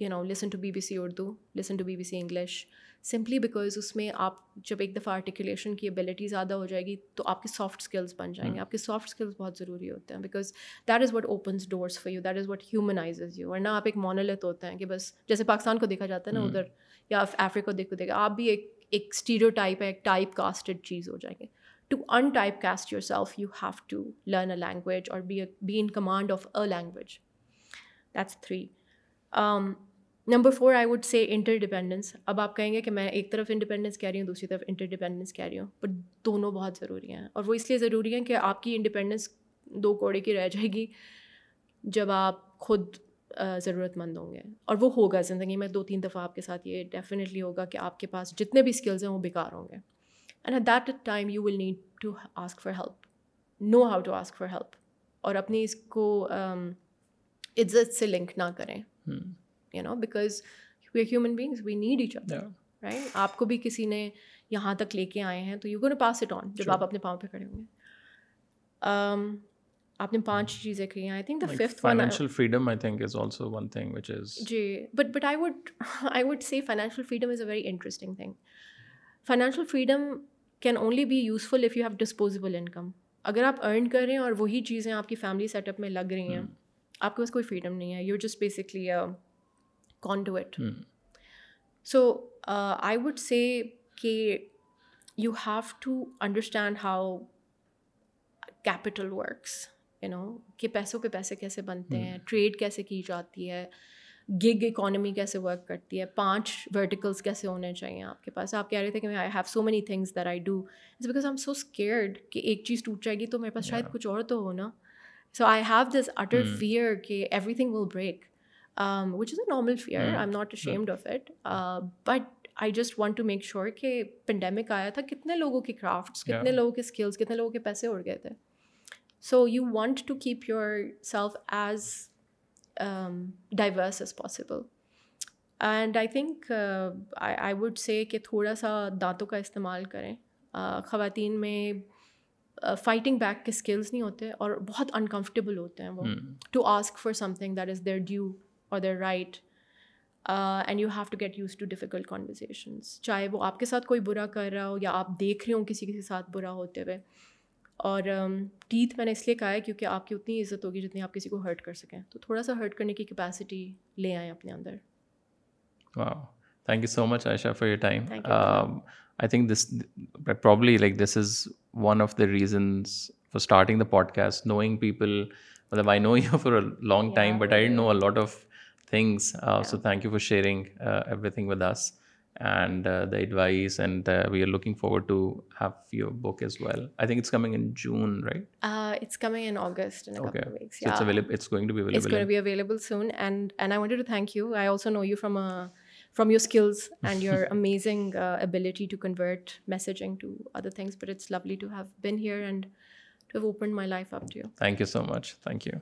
you know listen to B B C Urdu listen to B B C English simply because اس میں آپ جب ایک دفعہ آرٹیکولیشن کی ابیلٹی زیادہ ہو جائے گی تو آپ کے سافٹ اسکلس بن جائیں گے ہاں۔ آپ کے سافٹ اسکلس بہت ضروری ہوتے ہیں because that is what opens doors for you that is what humanises you ورنہ آپ ایک مونولت ہوتے ہیں کہ بس جیسے پاکستان کو دیکھا جاتا ہے نا ہاں۔ ادھر یا افریقہ کو دیکھ کو آپ بھی ایک ایک اسٹیریو ٹائپ ہے ایک ٹائپ کاسٹڈ چیز ہو جائے گی to in typecast yourself you have to learn a language اور be be in command of a language that's three number four I would say interdependence اب آپ کہیں گے کہ میں ایک طرف انڈیپینڈنس کہہ رہی ہوں دوسری طرف انٹر ڈیپینڈنس کہہ رہی ہوں بٹ دونوں بہت ضروری ہیں اور وہ اس لیے ضروری ہیں کہ آپ کی انڈیپینڈنس دو کوڑے کی رہ جائے گی جب آپ خود ضرورت مند ہوں گے اور وہ ہوگا زندگی میں دو تین دفعہ آپ کے ساتھ یہ ڈیفینیٹلی ہوگا کہ آپ کے پاس جتنے بھی اسکلز ہیں وہ بیکار ہوں گے and at that time you will need to ask for help know how to ask for help اور اپنی اس کو عزت سے لنک نہ کریں you know because we human beings we need each other right آپ کو بھی کسی نے یہاں تک لے کے آئے ہیں تو you go no pass it on جب آپ اپنے پاؤں پہ کھڑے ہوں گے آپ نے پانچ چیزیں کھی ہیں freedom I think is also one thing which is is جی but but I I would would C financial freedom a very interesting thing financial freedom can only be useful if you have disposable income اگر آپ earn کر رہے ہیں اور وہی چیزیں آپ کی فیملی سیٹ اپ میں لگ رہی ہیں آپ کے پاس کوئی فریڈم نہیں ہے you just basically can do it so I would say کہ you have to understand how capital works you know کہ پیسوں کے پیسے کیسے بنتے ہیں ٹریڈ کیسے کی جاتی ہے گگ اکانمی کیسے ورک کرتی ہے پانچ ورٹیکلس کیسے ہونے چاہئیں آپ کے پاس آپ کہہ رہے تھے کہ I have so many things that I do it's because I am so scared کہ ایک چیز ٹوٹ جائے گی تو میرے پاس شاید کچھ اور تو ہونا so I have this utter fear کہ everything will break which is a normal fear I am not ashamed of it but I just want to make sure کہ پینڈیمک آیا تھا کتنے لوگوں کے کرافٹس کتنے لوگوں کے اسکلس کتنے لوگوں کے پیسے اڑ گئے تھے so you want to keep yourself as diverse as possible and I think I would say کہ تھوڑا سا دانتوں کا استعمال کریں خواتین میں فائٹنگ بیک کے اسکلز نہیں ہوتے اور بہت انکمفرٹیبل ہوتے ہیں وہ to ask for some thing that is their due اور their right and you have to get used to difficult conversations چاہے وہ آپ کے ساتھ کوئی برا کر رہا ہو یا آپ دیکھ رہے ہوں کسی کسی ساتھ برا ہوتے ہوئے اور ٹیتھ میں نے اس لیے کہا ہے کیونکہ آپ کی اتنی عزت ہوگی جتنی آپ کسی کو ہرٹ کر سکیں تو تھوڑا سا ہرٹ کرنے کی کیپیسٹی لے آئیں اپنے اندر thank you so much Ayesha for your time I think this probably like this is one of the reasons for starting the podcast knowing people مطلب I know you for long time but I know a lot of things so thank you for sharing everything with us and uh, the advice, and uh, we are looking forward to have your book as well. I think it's coming in June, right? Uh, it's coming in August in a couple of weeks. So it's available. It's going to be available. It's going to be available soon. And I wanted to thank you. I also know you from your skills and your amazing ability to convert messaging to other things. But it's lovely to have been here and to have opened my life up to you. Thank you so much. Thank you.